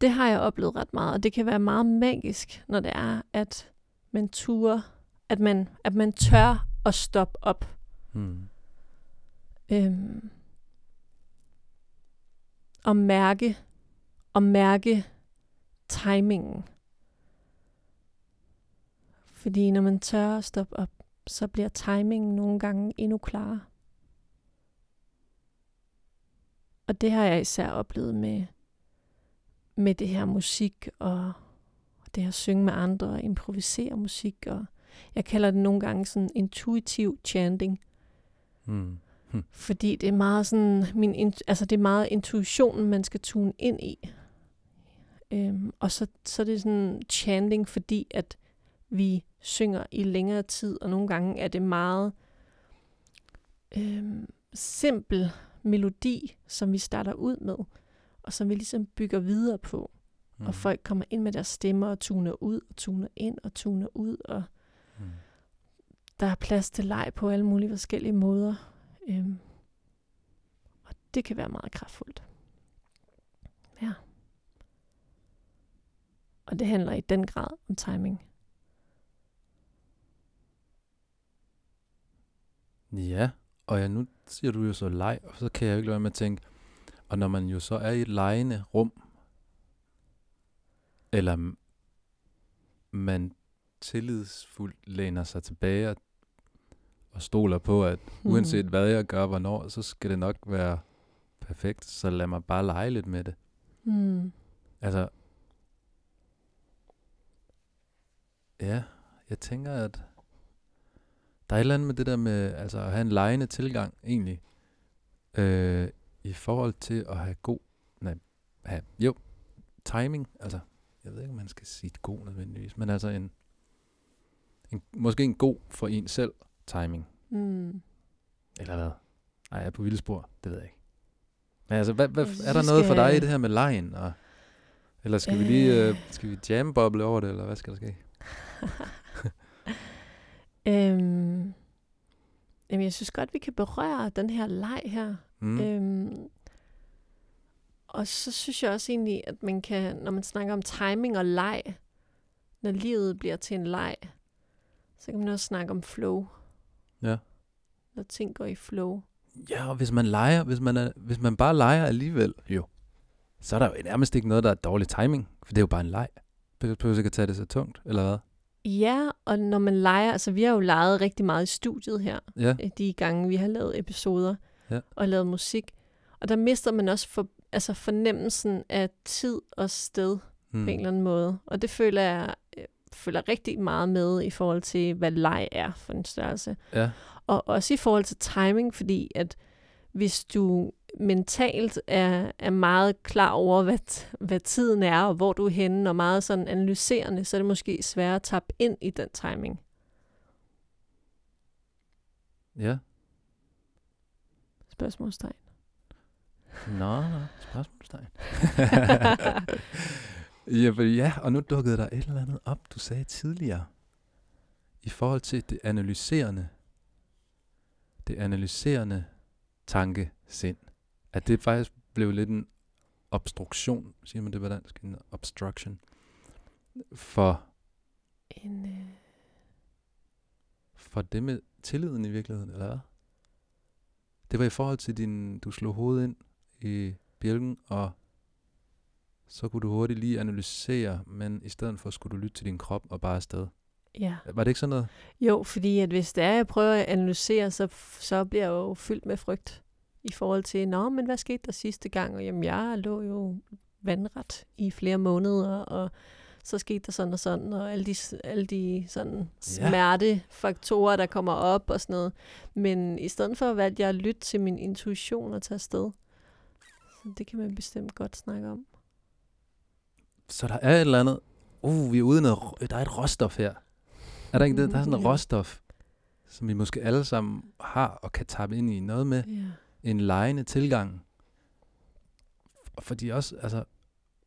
det har jeg oplevet ret meget, og det kan være meget magisk, når det er, at man turer, at man, at man tør at stoppe op. Mm. Øhm, at mærke, at mærke timingen. Fordi når man tør at stoppe op, så bliver timingen nogle gange endnu klarere. Og det har jeg især oplevet med, med det her musik og det her synge med andre og improvisere musik. Og jeg kalder det nogle gange sådan intuitiv chanting. Mm. Fordi det er meget sådan, min, altså det er meget intuitionen, man skal tune ind i. Øhm, og så, så er det sådan chanting, fordi at vi synger i længere tid, og nogle gange er det meget øhm, simpel melodi, som vi starter ud med, og som vi ligesom bygger videre på. Mm. Og folk kommer ind med deres stemmer og tuner ud, og tuner ind og tuner ud, og mm. der er plads til leg på alle mulige forskellige måder. Øhm, og det kan være meget kraftfuldt. Ja. Og det handler i den grad om timing. Ja, og ja, nu siger du jo så leg, og så kan jeg jo ikke lade med at tænke, og når man jo så er i et lejende rum, eller man tillidsfuldt læner sig tilbage og, og stoler på, at mm. uanset hvad jeg gør, hvornår, så skal det nok være perfekt, så lad mig bare lege lidt med det. Mm. Altså, ja, jeg tænker, at der er et eller andet med det der med altså at have en lejende tilgang, egentlig, øh, i forhold til at have god, nej, have, jo, timing, altså, jeg ved ikke, om man skal sige god nødvendigvis, men altså en, en måske en god for en selv timing. Mm. Eller hvad? Nej, jeg er på vildspor, det ved jeg ikke. Men altså, hvad, hvad, er der noget for dig i det her med lejen? Og, eller skal øh. vi lige øh, skal vi jamboble over det, eller hvad skal der ske? [LAUGHS] øhm, jamen, jeg synes godt, vi kan berøre den her leg her. Mm. Øhm, og så synes jeg også egentlig, at man kan, når man snakker om timing og leg, når livet bliver til en leg, så kan man også snakke om flow. Ja. Når ting går i flow. Ja, og hvis man leger, hvis man, er, hvis man bare leger alligevel, jo, så er der jo nærmest ikke noget, der er dårlig timing, for det er jo bare en leg. Du behøver ikke at tage det så tungt, eller hvad? Ja, og når man leger, altså vi har jo leget rigtig meget i studiet her, ja. Øh, de gange vi har lavet episoder ja. og lavet musik. Og der mister man også for, altså fornemmelsen af tid og sted hmm. på en eller anden måde. Og det føler jeg føler rigtig meget med i forhold til, hvad leg er for en størrelse. Ja. Og også i forhold til timing, fordi at hvis du mentalt er, er meget klar over, hvad, hvad tiden er, og hvor du er henne, og meget sådan analyserende, så er det måske svært at tappe ind i den timing. Ja. Spørgsmålstegn. Nå, nå, spørgsmålstegn. [LAUGHS] [LAUGHS] ja, for ja, og nu dukkede der et eller andet op, du sagde tidligere, i forhold til det analyserende, det analyserende tanke, sind. At det faktisk blev lidt en obstruktion, siger man det på dansk, en obstruction, for, en, øh... for det med tilliden i virkeligheden, eller hvad? Det var i forhold til din, du slog hovedet ind i bjælken, og så kunne du hurtigt lige analysere, men i stedet for skulle du lytte til din krop og bare afsted. Ja. Var det ikke sådan noget? Jo, fordi at hvis det er, jeg prøver at analysere, så, så bliver jeg jo fyldt med frygt i forhold til, nå, men hvad skete der sidste gang? Og jamen, jeg lå jo vandret i flere måneder, og så skete der sådan og sådan, og alle de, alle de sådan smertefaktorer, der kommer op og sådan noget. Men i stedet for valgte jeg at lytte til min intuition og tage afsted. Så det kan man bestemt godt snakke om. Så der er et eller andet, uh, vi er ude i noget, der er et råstof her. Er der ikke det? Der er sådan et råstof, som vi måske alle sammen har og kan tappe ind i. Noget med Ja. en lejende tilgang. Fordi også, altså,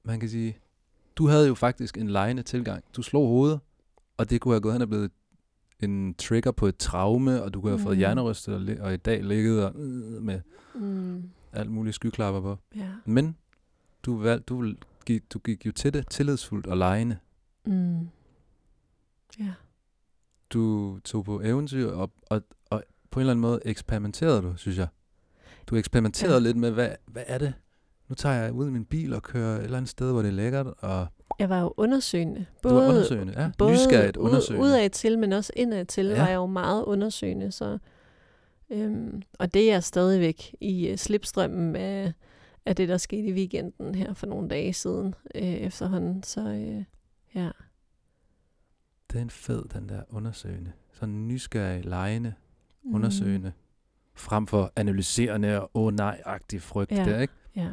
man kan sige, du havde jo faktisk en lejende tilgang. Du slog hovedet, og det kunne have gået hen og blevet en trigger på et traume, og du kunne have fået Mm. hjernerystet, og, og i dag ligget og, øh, med Mm. alt muligt skyklapper på. Ja. Men du, valg, du, gik, du gik jo til det tillidsfuldt og lejende. Mm. Ja. Du tog på eventyr, og, og, og på en eller anden måde eksperimenterede du, synes jeg. Du eksperimenterede Ja. lidt med, hvad, hvad er det? Nu tager jeg ud i min bil og kører et eller andet sted, hvor det er lækkert, og Jeg var jo undersøgende. du var undersøgende. Ja, både nysgerrigt ud- undersøgende. Udad til, men også indad til, Ja. var jeg jo meget undersøgende. Så, øhm, og det er jeg stadigvæk i uh, slipstrømmen af, af det, der skete i weekenden her for nogle dage siden øh, efterhånden. Så øh, ja. Det er en fed, den der undersøgende. Sådan nysgerrig, lejende, Mm. undersøgende. Frem for analyserende og åh nej-agtig frygt Ja. der, ikke? Ja.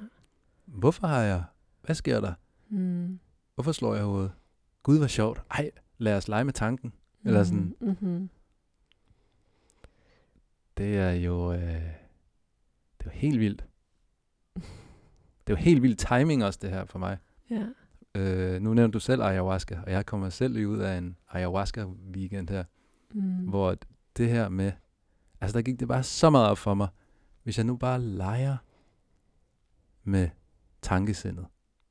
Hvorfor har jeg... Hvad sker der? Mm. Hvorfor slår jeg hovedet? Gud, hvor sjovt. Ej, lad os lege med tanken. Eller sådan- Mm-hmm. Det er jo... Øh, det er jo helt vildt. Det er jo helt vildt timing også, det her for mig. Ja. Øh, nu nævnte du selv ayahuasca, og jeg kommer selv lige ud af en ayahuasca-weekend her, Mm. hvor det her med... Altså, der gik det bare så meget op for mig. Hvis jeg nu bare leger med tankesindet.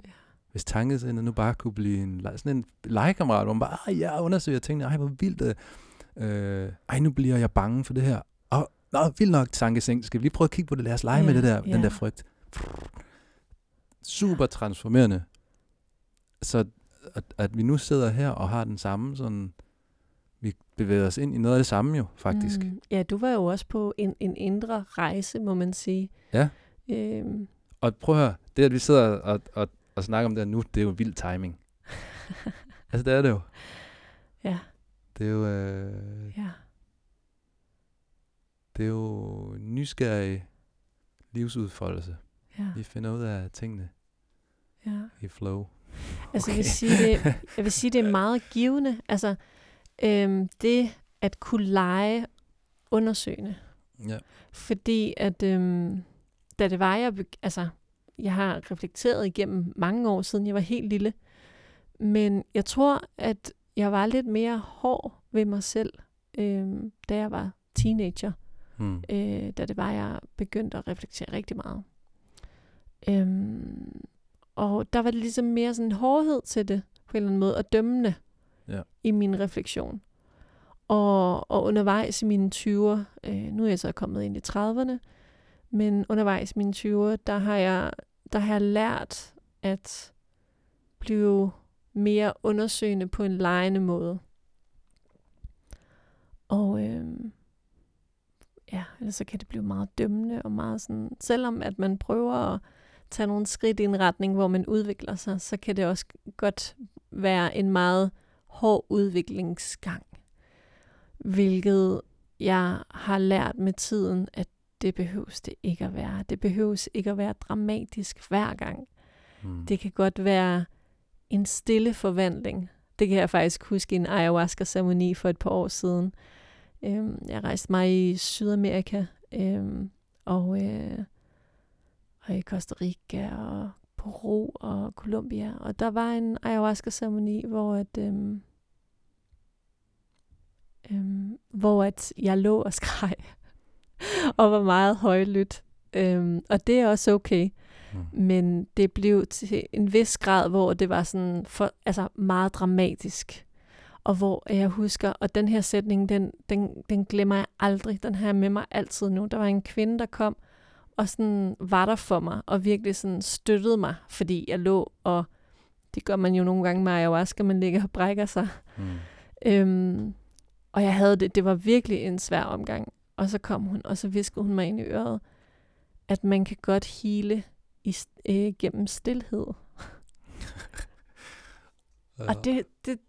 Ja. Hvis tankesindet nu bare kunne blive en, sådan en legekammerat, hvor man bare, "Ej, jeg undersøger tingene, ej, hvor vildt det. Øh, ej, nu bliver jeg bange for det her. Åh, nå, vildt nok, tankesind. Skal vi lige prøve at kigge på det? Lad os lege med Ja, det der, den ja. der frygt. Super transformerende. Så at, at vi nu sidder her og har den samme sådan, vi bevæger os ind i noget af det samme jo, faktisk. Mm. Ja, du var jo også på en, en indre rejse, må man sige. Ja. Øhm, Og prøv at høre, det at vi sidder og, og, og snakker om det nu, det er jo vild timing. [LAUGHS] altså det er det jo. ja, Det er jo, øh, ja. det er jo nysgerrig livsudfoldelse. Ja, Vi finder ud af tingene ja. i flow. Altså, jeg, vil sige, det, [LAUGHS] jeg vil sige, det er meget givende. Altså, øhm, det at kunne lege undersøgende. Ja. Fordi at, øhm, da det var, jeg, altså, jeg har reflekteret igennem mange år siden, jeg var helt lille. Men jeg tror, at jeg var lidt mere hård ved mig selv, øhm, da jeg var teenager. Hmm. øh, da det var, jeg begyndte at reflektere rigtig meget. Øhm, og der var det ligesom mere sådan en hårdhed til det, på en eller anden måde, og dømmende Ja. i min refleksion. Og, og undervejs i mine 20'er, øh, nu er jeg så kommet ind i 30'erne, men undervejs i mine 20'er, der har jeg, der har jeg lært at blive mere undersøgende på en lejende måde. Og øhm, ja, ellers så kan det blive meget dømmende og meget sådan, selvom at man prøver at tage nogle skridt i en retning, hvor man udvikler sig, så kan det også godt være en meget hård udviklingsgang. Hvilket jeg har lært med tiden, at det behøves det ikke at være. Det behøves ikke at være dramatisk hver gang. Hmm. Det kan godt være en stille forvandling. Det kan jeg faktisk huske i en ayahuasca-ceremoni for et par år siden. Øhm, jeg rejste mig i Sydamerika, øhm, og, øh, og i Costa Rica, og Peru og Colombia. Og der var en ayahuasca-ceremoni, hvor at, øhm, øhm, hvor at jeg lå og skreg, [LAUGHS] og var meget højlydt. Øhm, og det er også okay. Hmm. Men det blev til en vis grad, hvor det var sådan for, altså meget dramatisk. Og hvor jeg husker, og den her sætning, den, den, den glemmer jeg aldrig. Den har jeg med mig altid nu. Der var en kvinde, der kom og sådan var der for mig, og virkelig sådan støttede mig, fordi jeg lå, og det gør man jo nogle gange med ayahuasca, man ligger og brækker sig. Hmm. Øhm, og jeg havde det, det var virkelig en svær omgang. Og så kom hun, og så viskede hun mig ind i øret, at man kan godt hele i, øh, gennem stillhed. [LAUGHS] Og det, det,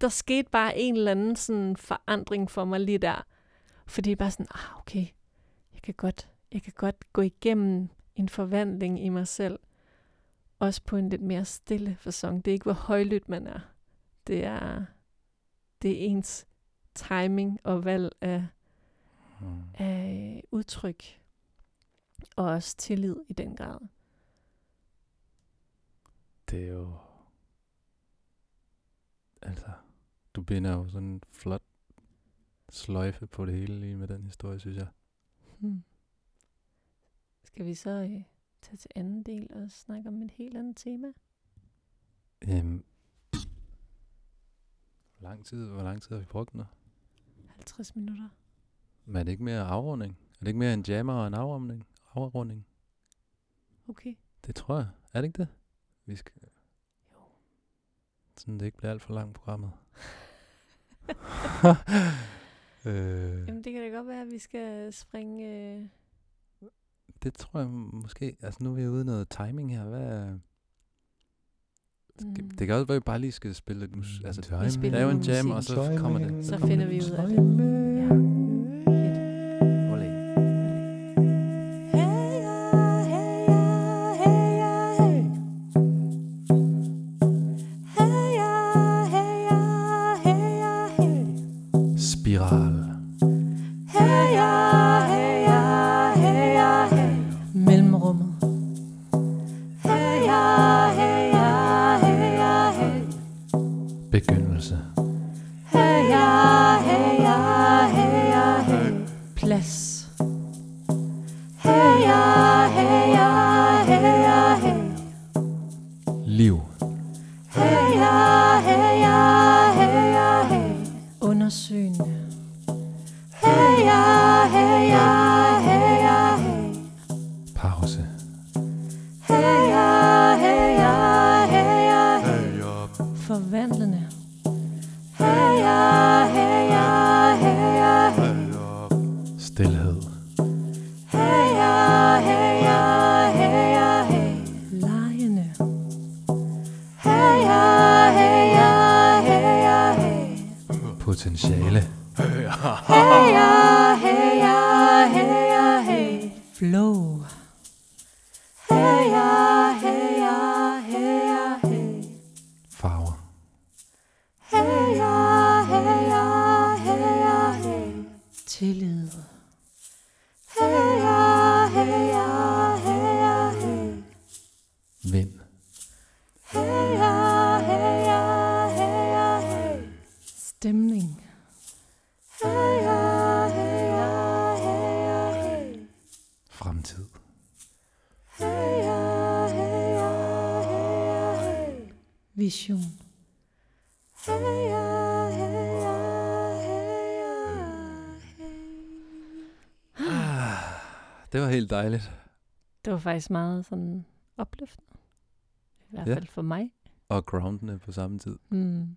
der skete bare en eller anden sådan forandring for mig lige der. Fordi bare sådan, ah, okay, jeg kan godt, jeg kan godt gå igennem en forvandling i mig selv. Også på en lidt mere stille fasong. Det er ikke, hvor højlydt man er. Det er, det er ens timing og valg af, Mm. af udtryk. Og også tillid i den grad. Det er jo... Altså, du binder jo sådan en flot sløjfe på det hele lige med den historie, synes jeg. Hmm. Skal vi så øh, tage til anden del og snakke om et helt andet tema? Øhm, hvor lang tid, hvor lang tid har vi brugt nu? 50 minutter. Men er det ikke mere afrunding? Er det ikke mere en jammer og en afrunding? afrunding? Okay. Det tror jeg. Er det ikke det? Vi skal... Jo. Sådan det ikke bliver alt for langt programmet. [LAUGHS] [LAUGHS] øh, Jamen det kan da godt være, at vi skal springe... Øh... det tror jeg måske... Altså nu er vi ude i noget timing her. Hvad. Mm. Det kan også være, at vi bare lige skal spille lidt musik. Altså, Vi spiller lave en jam, og så kommer det. Så finder vi ud af det. [SIGHS] Det var helt dejligt. Det var faktisk meget sådan opløftende. I hvert Ja. fald for mig. Og groundende på samme tid. Mm.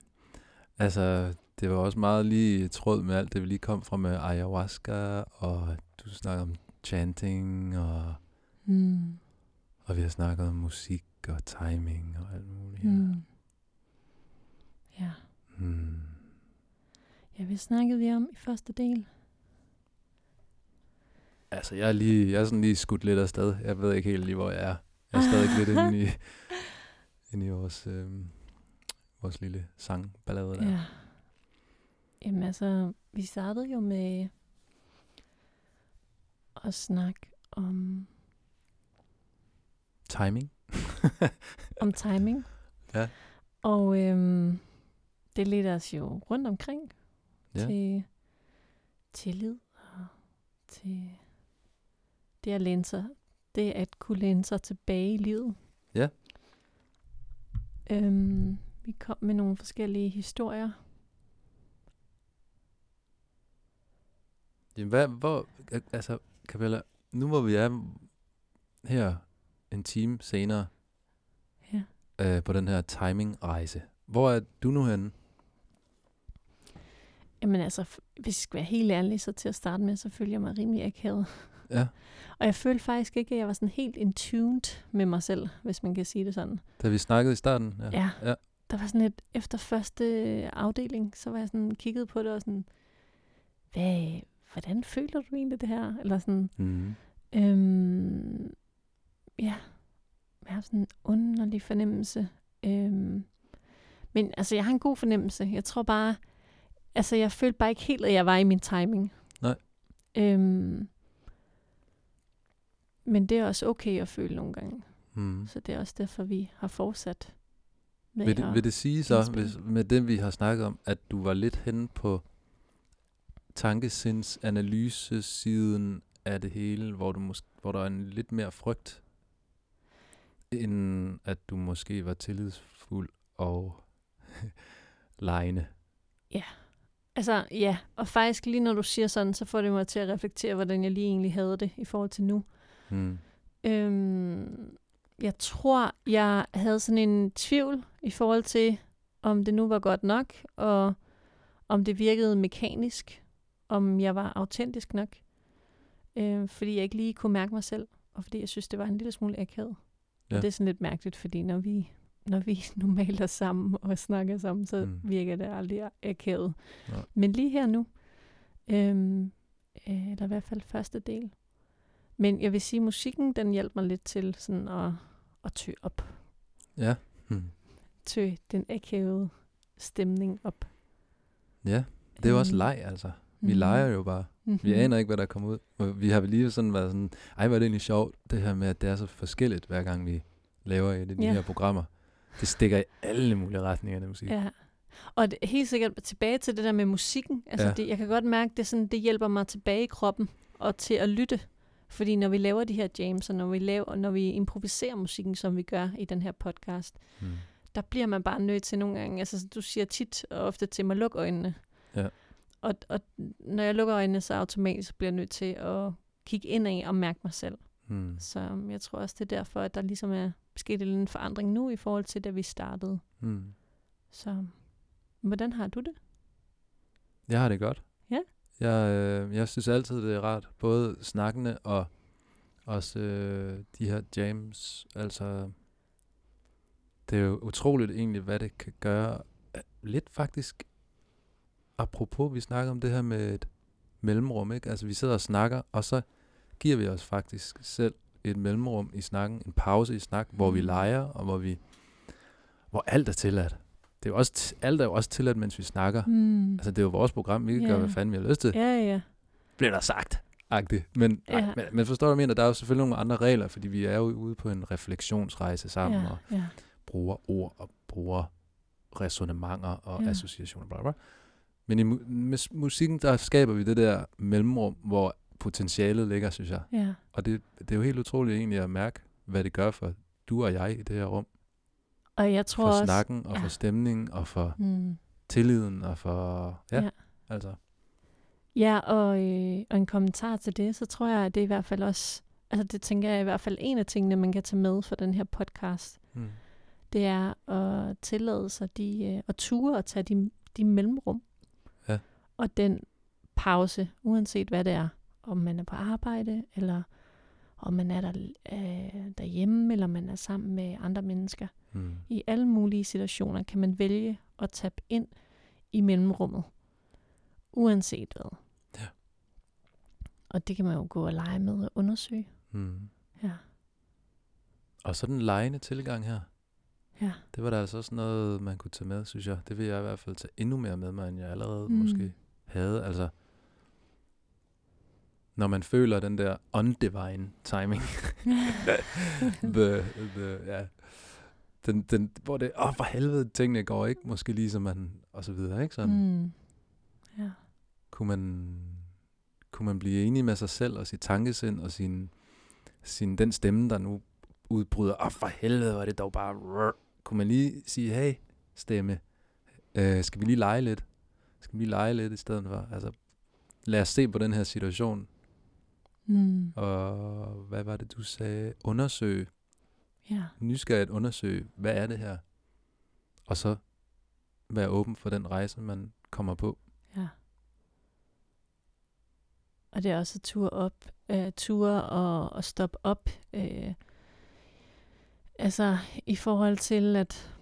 Altså, det var også meget lige tråd med alt det, vi lige kom fra med ayahuasca, og du snakker om chanting, og, Mm. og vi har snakket om musik og timing og alt muligt. Mm. Ja. Mm. ja, hvad snakkede vi om i første del? Altså, jeg er, lige, jeg er sådan lige skudt lidt afsted. Jeg ved ikke helt lige, hvor jeg er. Jeg er stadig lidt inde i, [LAUGHS] inde i vores, øh, vores lille sangballade der. Ja. Jamen altså, vi startede jo med at snakke om, Timing. om timing. Ja. Og øhm, det ledte os jo rundt omkring Ja. til tillid og til det at læne sig, det at kunne læne sig tilbage i livet. Ja. Øhm, vi kom med nogle forskellige historier. Jamen, hvad, hvor, al- altså, Capella, nu hvor vi er her en time senere Ja. øh, på den her timing-rejse, hvor er du nu henne? Jamen altså, hvis jeg skal være helt ærlig, så til at starte med, så følger jeg mig rimelig akavet. Ja, [LAUGHS] Og jeg følte faktisk ikke, at jeg var sådan helt in tuned med mig selv, hvis man kan sige det sådan. da vi snakkede i starten. Ja. Ja. ja. Der var sådan et, efter første afdeling, så var jeg sådan, kigget på det og sådan, hvad, hvordan føler du egentlig det her? Eller sådan, Mm. øhm, ja, jeg har sådan en underlig fornemmelse. Øhm, men altså, jeg har en god fornemmelse. Jeg tror bare, altså, jeg følte bare ikke helt, at jeg var i min timing. Nej. Øhm, men det er også okay at føle nogle gange. Mm. Så det er også derfor, vi har fortsat med Vil det, vil det sige så, indspille. hvis, med det vi har snakket om, at du var lidt henne på tankesinds analysesiden af det hele, hvor, du mås- hvor der er en lidt mere frygt, end at du måske var tillidsfuld og [LAUGHS] lejende. Altså, ja. Og faktisk lige når du siger sådan, så får det mig til at reflektere, hvordan jeg lige egentlig havde det i forhold til nu. Mm. Øhm, jeg tror, jeg havde sådan en tvivl i forhold til, om det nu var godt nok, og om det virkede mekanisk, om jeg var autentisk nok. Øh, fordi jeg ikke lige kunne mærke mig selv, og fordi jeg synes, det var en lille smule akavet. Ja. Og det er sådan lidt mærkeligt, fordi når vi, når vi [LAUGHS] normalt er sammen og snakker sammen, så Mm. mm. virker det aldrig akavet. Nej. Men lige her nu, øhm, øh, eller i hvert fald første del. Men jeg vil sige, at musikken, den hjælper mig lidt til sådan at, at tø op. Ja. Mm. Tø den akavede stemning op. Ja, det er jo også Øhm, leg, altså. Vi mhm. leger jo bare. Mhm. Vi aner ikke, hvad der kommer ud. Og vi har vel lige sådan været sådan, ej, hvor er det egentlig sjovt, det her med, at det er så forskelligt, hver gang vi laver et af de Ja. her programmer. Det stikker i alle mulige retninger, det musik. Ja. Og det, helt sikkert tilbage til det der med musikken. Altså, Ja. det, jeg kan godt mærke, det, sådan, det hjælper mig tilbage i kroppen og til at lytte. Fordi når vi laver de her jams, og når vi, laver, når vi improviserer musikken, som vi gør i den her podcast, Mm. der bliver man bare nødt til nogle gange, altså du siger tit og ofte til mig, luk øjnene. Ja. Og, og når jeg lukker øjnene, så automatisk bliver jeg nødt til at kigge indad og mærke mig selv. Mm. Så um, jeg tror også, det er derfor, at der ligesom er sket en lille forandring nu i forhold til, da vi startede. Mm. Så hvordan har du det? Jeg har det godt. Ja. Jeg, øh, jeg synes altid, det er rart. Både snakkende og også øh, de her jams. Altså, det er jo utroligt egentlig, hvad det kan gøre. Lidt faktisk, apropos, vi snakker om det her med et mellemrum, ikke? Altså, vi sidder og snakker, og så giver vi os faktisk selv et mellemrum i snakken, en pause i snakken, hvor vi Mm. leger, og hvor vi, hvor alt er tilladt. Det er jo også, alt er jo også tilladt, mens vi snakker. Mm. Altså, det er jo vores program. Vi kan Ja. gøre, hvad fanden vi har lyst til. Ja, ja. Bliver der sagt. Agtigt. Men. Ja. men, men forstår du, hvad jeg mener? Der er jo selvfølgelig nogle andre regler, fordi vi er jo ude på en refleksionsrejse sammen, ja, og ja. bruger ord, og bruger resonemanger og. Ja. associationer. Bla, bla. Men i med musikken, der skaber vi det der mellemrum, hvor potentialet ligger, synes jeg. ja. Og det, det er jo helt utroligt egentlig at mærke, hvad det gør for du og jeg i det her rum. Og jeg tror For også... snakken, og ja. for stemningen, og for Mm. tilliden, og for... Ja, ja. Altså... Ja, og, øh, og en kommentar til det, så tror jeg, at det er i hvert fald også, altså det tænker jeg er i hvert fald en af tingene, man kan tage med for den her podcast, Mm. det er at tillade sig de, øh, at ture og tage de, de mellemrum. Ja. Og den pause, uanset hvad det er, om man er på arbejde, eller om man er der, øh, derhjemme, eller man er sammen med andre mennesker. Mm. I alle mulige situationer kan man vælge at tabe ind i mellemrummet. Uanset hvad. Ja. Og det kan man jo gå og lege med og undersøge. Mm. Ja. Og så den lejende tilgang her. Ja. Det var da altså også noget, man kunne tage med, synes jeg. Det vil jeg i hvert fald tage endnu mere med mig, end jeg allerede. Mm. måske havde. Altså, når man føler den der undivine timing. [LAUGHS] the, the, ja. Den, den, hvor det, åh for helvede, tingene går ikke, måske lige som man, og så videre, ikke? Sådan, mm. Ja. kunne man, kunne man blive enig med sig selv og sit tankesind og sin, sin, den stemme, der nu udbryder, åh for helvede, var det dog bare, rrr." kunne man lige sige, hey, stemme, øh, skal vi lige lege lidt? Skal vi lige lege lidt i stedet for? Altså, lad os se på den her situation, Mm. og hvad var det, du sagde? Undersøge, Ja. nysgerrigt undersøge, hvad er det her? Og så være åben for den rejse, man kommer på. Ja. Og det er også at ture op, uh, ture og, og stoppe op. Uh, altså i forhold til at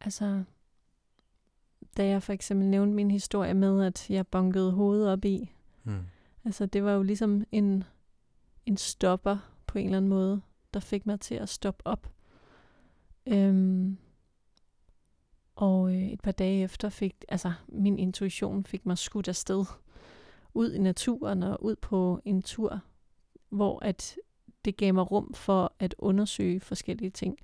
altså da jeg for eksempel nævnte min historie med, at jeg bunkede hovedet op i, Mm. Altså, det var jo ligesom en, en stopper på en eller anden måde, der fik mig til at stoppe op. Øhm, og øh, et par dage efter fik, altså min intuition fik mig skudt afsted ud i naturen og ud på en tur, hvor at det gav mig rum for at undersøge forskellige ting.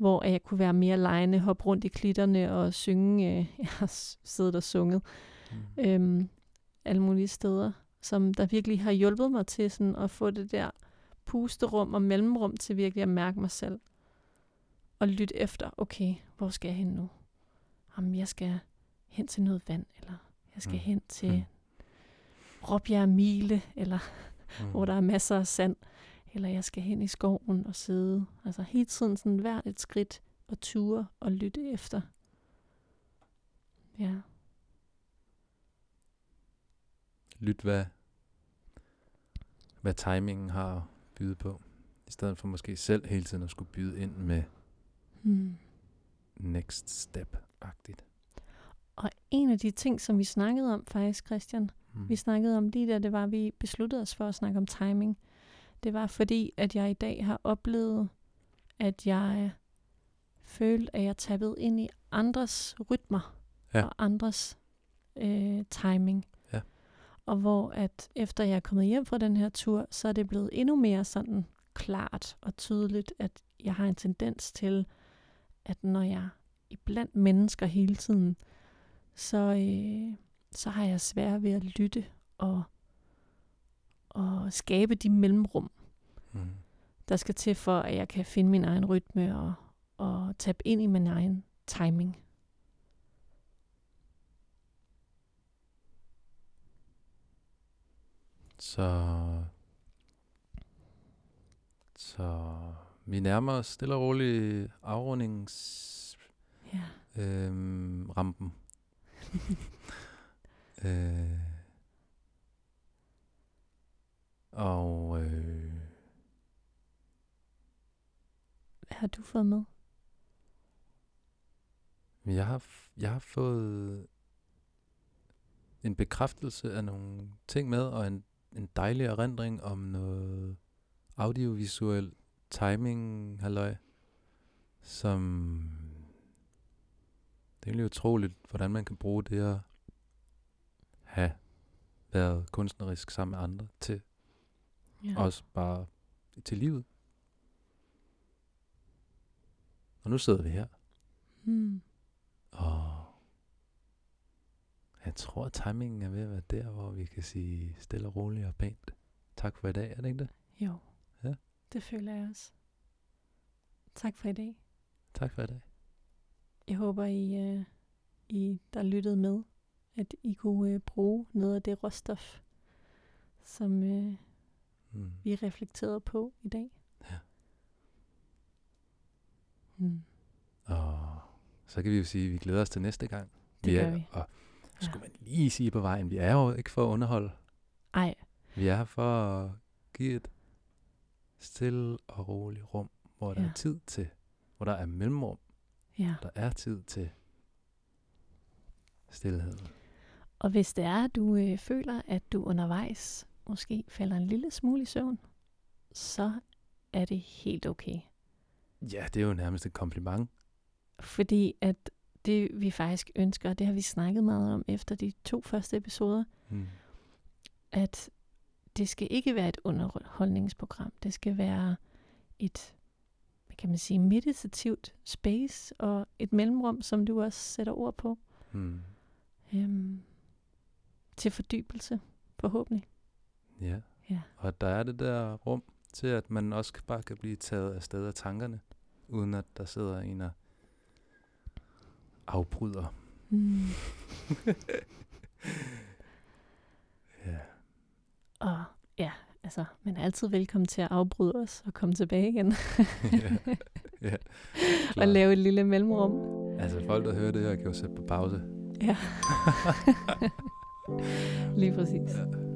Hvor jeg kunne være mere lejende, hoppe rundt i klitterne og synge. Øh, [LAUGHS] jeg har siddet og sunget mm. øhm, alle mulige steder, som der virkelig har hjulpet mig til sådan at få det der pusterum og mellemrum til virkelig at mærke mig selv. Og lytte efter, okay, hvor skal jeg hen nu? Jamen, jeg skal hen til noget vand, eller jeg skal mm. hen til mm. Råbjerg Mile, eller [LAUGHS] mm. hvor der er masser af sand, eller jeg skal hen i skoven og sidde. Altså hele tiden sådan hvert et skridt og ture og lytte efter. Ja. Lyt, hvad, hvad timingen har at byde på. I stedet for måske selv hele tiden at skulle byde ind med hmm. next step-agtigt. Og en af de ting, som vi snakkede om faktisk, Christian, hmm. vi snakkede om lige der, det var, at vi besluttede os for at snakke om timing. Det var fordi, at jeg i dag har oplevet, at jeg følte, at jeg tappede ind i andres rytmer ja. og andres øh, timing. Ja. Og hvor at efter jeg er kommet hjem fra den her tur, så er det blevet endnu mere sådan klart og tydeligt, at jeg har en tendens til, at når jeg er blandt mennesker hele tiden, så, øh, så har jeg svært ved at lytte og, og skabe de mellemrum, mm. der skal til for, at jeg kan finde min egen rytme og, og tabe ind i min egen timing. Så, så vi nærmer os stille og roligt afrundings ja. øhm, rampen. [LAUGHS] øh, og øh, hvad har du fået med? Jeg har, jeg har fået en bekræftelse af nogle ting med, og en en dejlig erindring om noget audiovisuel timing, halløj, som det er egentlig utroligt, hvordan man kan bruge det at have været kunstnerisk sammen med andre til ja. også bare til livet. Og nu sidder vi her. Mm. Og jeg tror, at timingen er ved at være der, hvor vi kan sige stille og roligt og pænt. Tak for i dag, er det ikke det? Jo, ja. det føler jeg også. Tak for i dag. Tak for i dag. Jeg håber, I, uh, I der lyttede med, at I kunne uh, bruge noget af det råstof, som uh, mm. vi reflekterede på i dag. Ja. Mm. Og så kan vi jo sige, at vi glæder os til næste gang. Det vi er, gør vi. Og skulle man lige sige på vejen, vi er jo ikke for at underholde. Nej. Vi er her for at give et stille og roligt rum, hvor der ja. er tid til, hvor der er mellemrum. Ja. Der er tid til stillhed. Og hvis det er, at du øh, føler, at du undervejs måske falder en lille smule i søvn, så er det helt okay. Ja, det er jo nærmest et kompliment. Fordi at det vi faktisk ønsker, og det har vi snakket meget om efter de to første episoder, mm. at det skal ikke være et underholdningsprogram. Det skal være et, hvad kan man sige, meditativt space og et mellemrum, som du også sætter ord på. Mm. Øhm, til fordybelse, forhåbentlig. Ja. ja, og der er det der rum til, at man også bare kan blive taget af sted af tankerne, uden at der sidder en og afbryder. Mm. [LAUGHS] ja. Og ja, altså, man er altid velkommen til at afbryde os og komme tilbage igen. [LAUGHS] ja, ja, og lave et lille mellemrum. Altså, folk, der hører det her, kan jo sætte på pause. Ja. [LAUGHS] Lige præcis. Ja.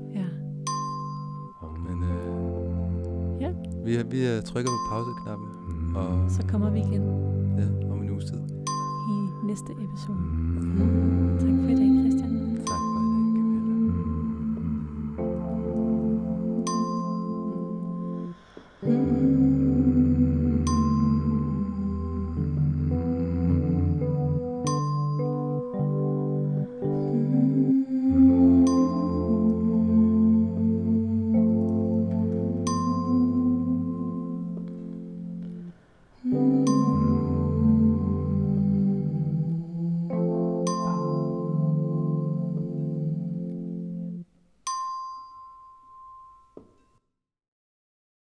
Men øh, ja. vi, vi trykker på pauseknappen. Mm. Og så kommer vi igen. Ja, om en uges tid næste episode. Mm. Tak i.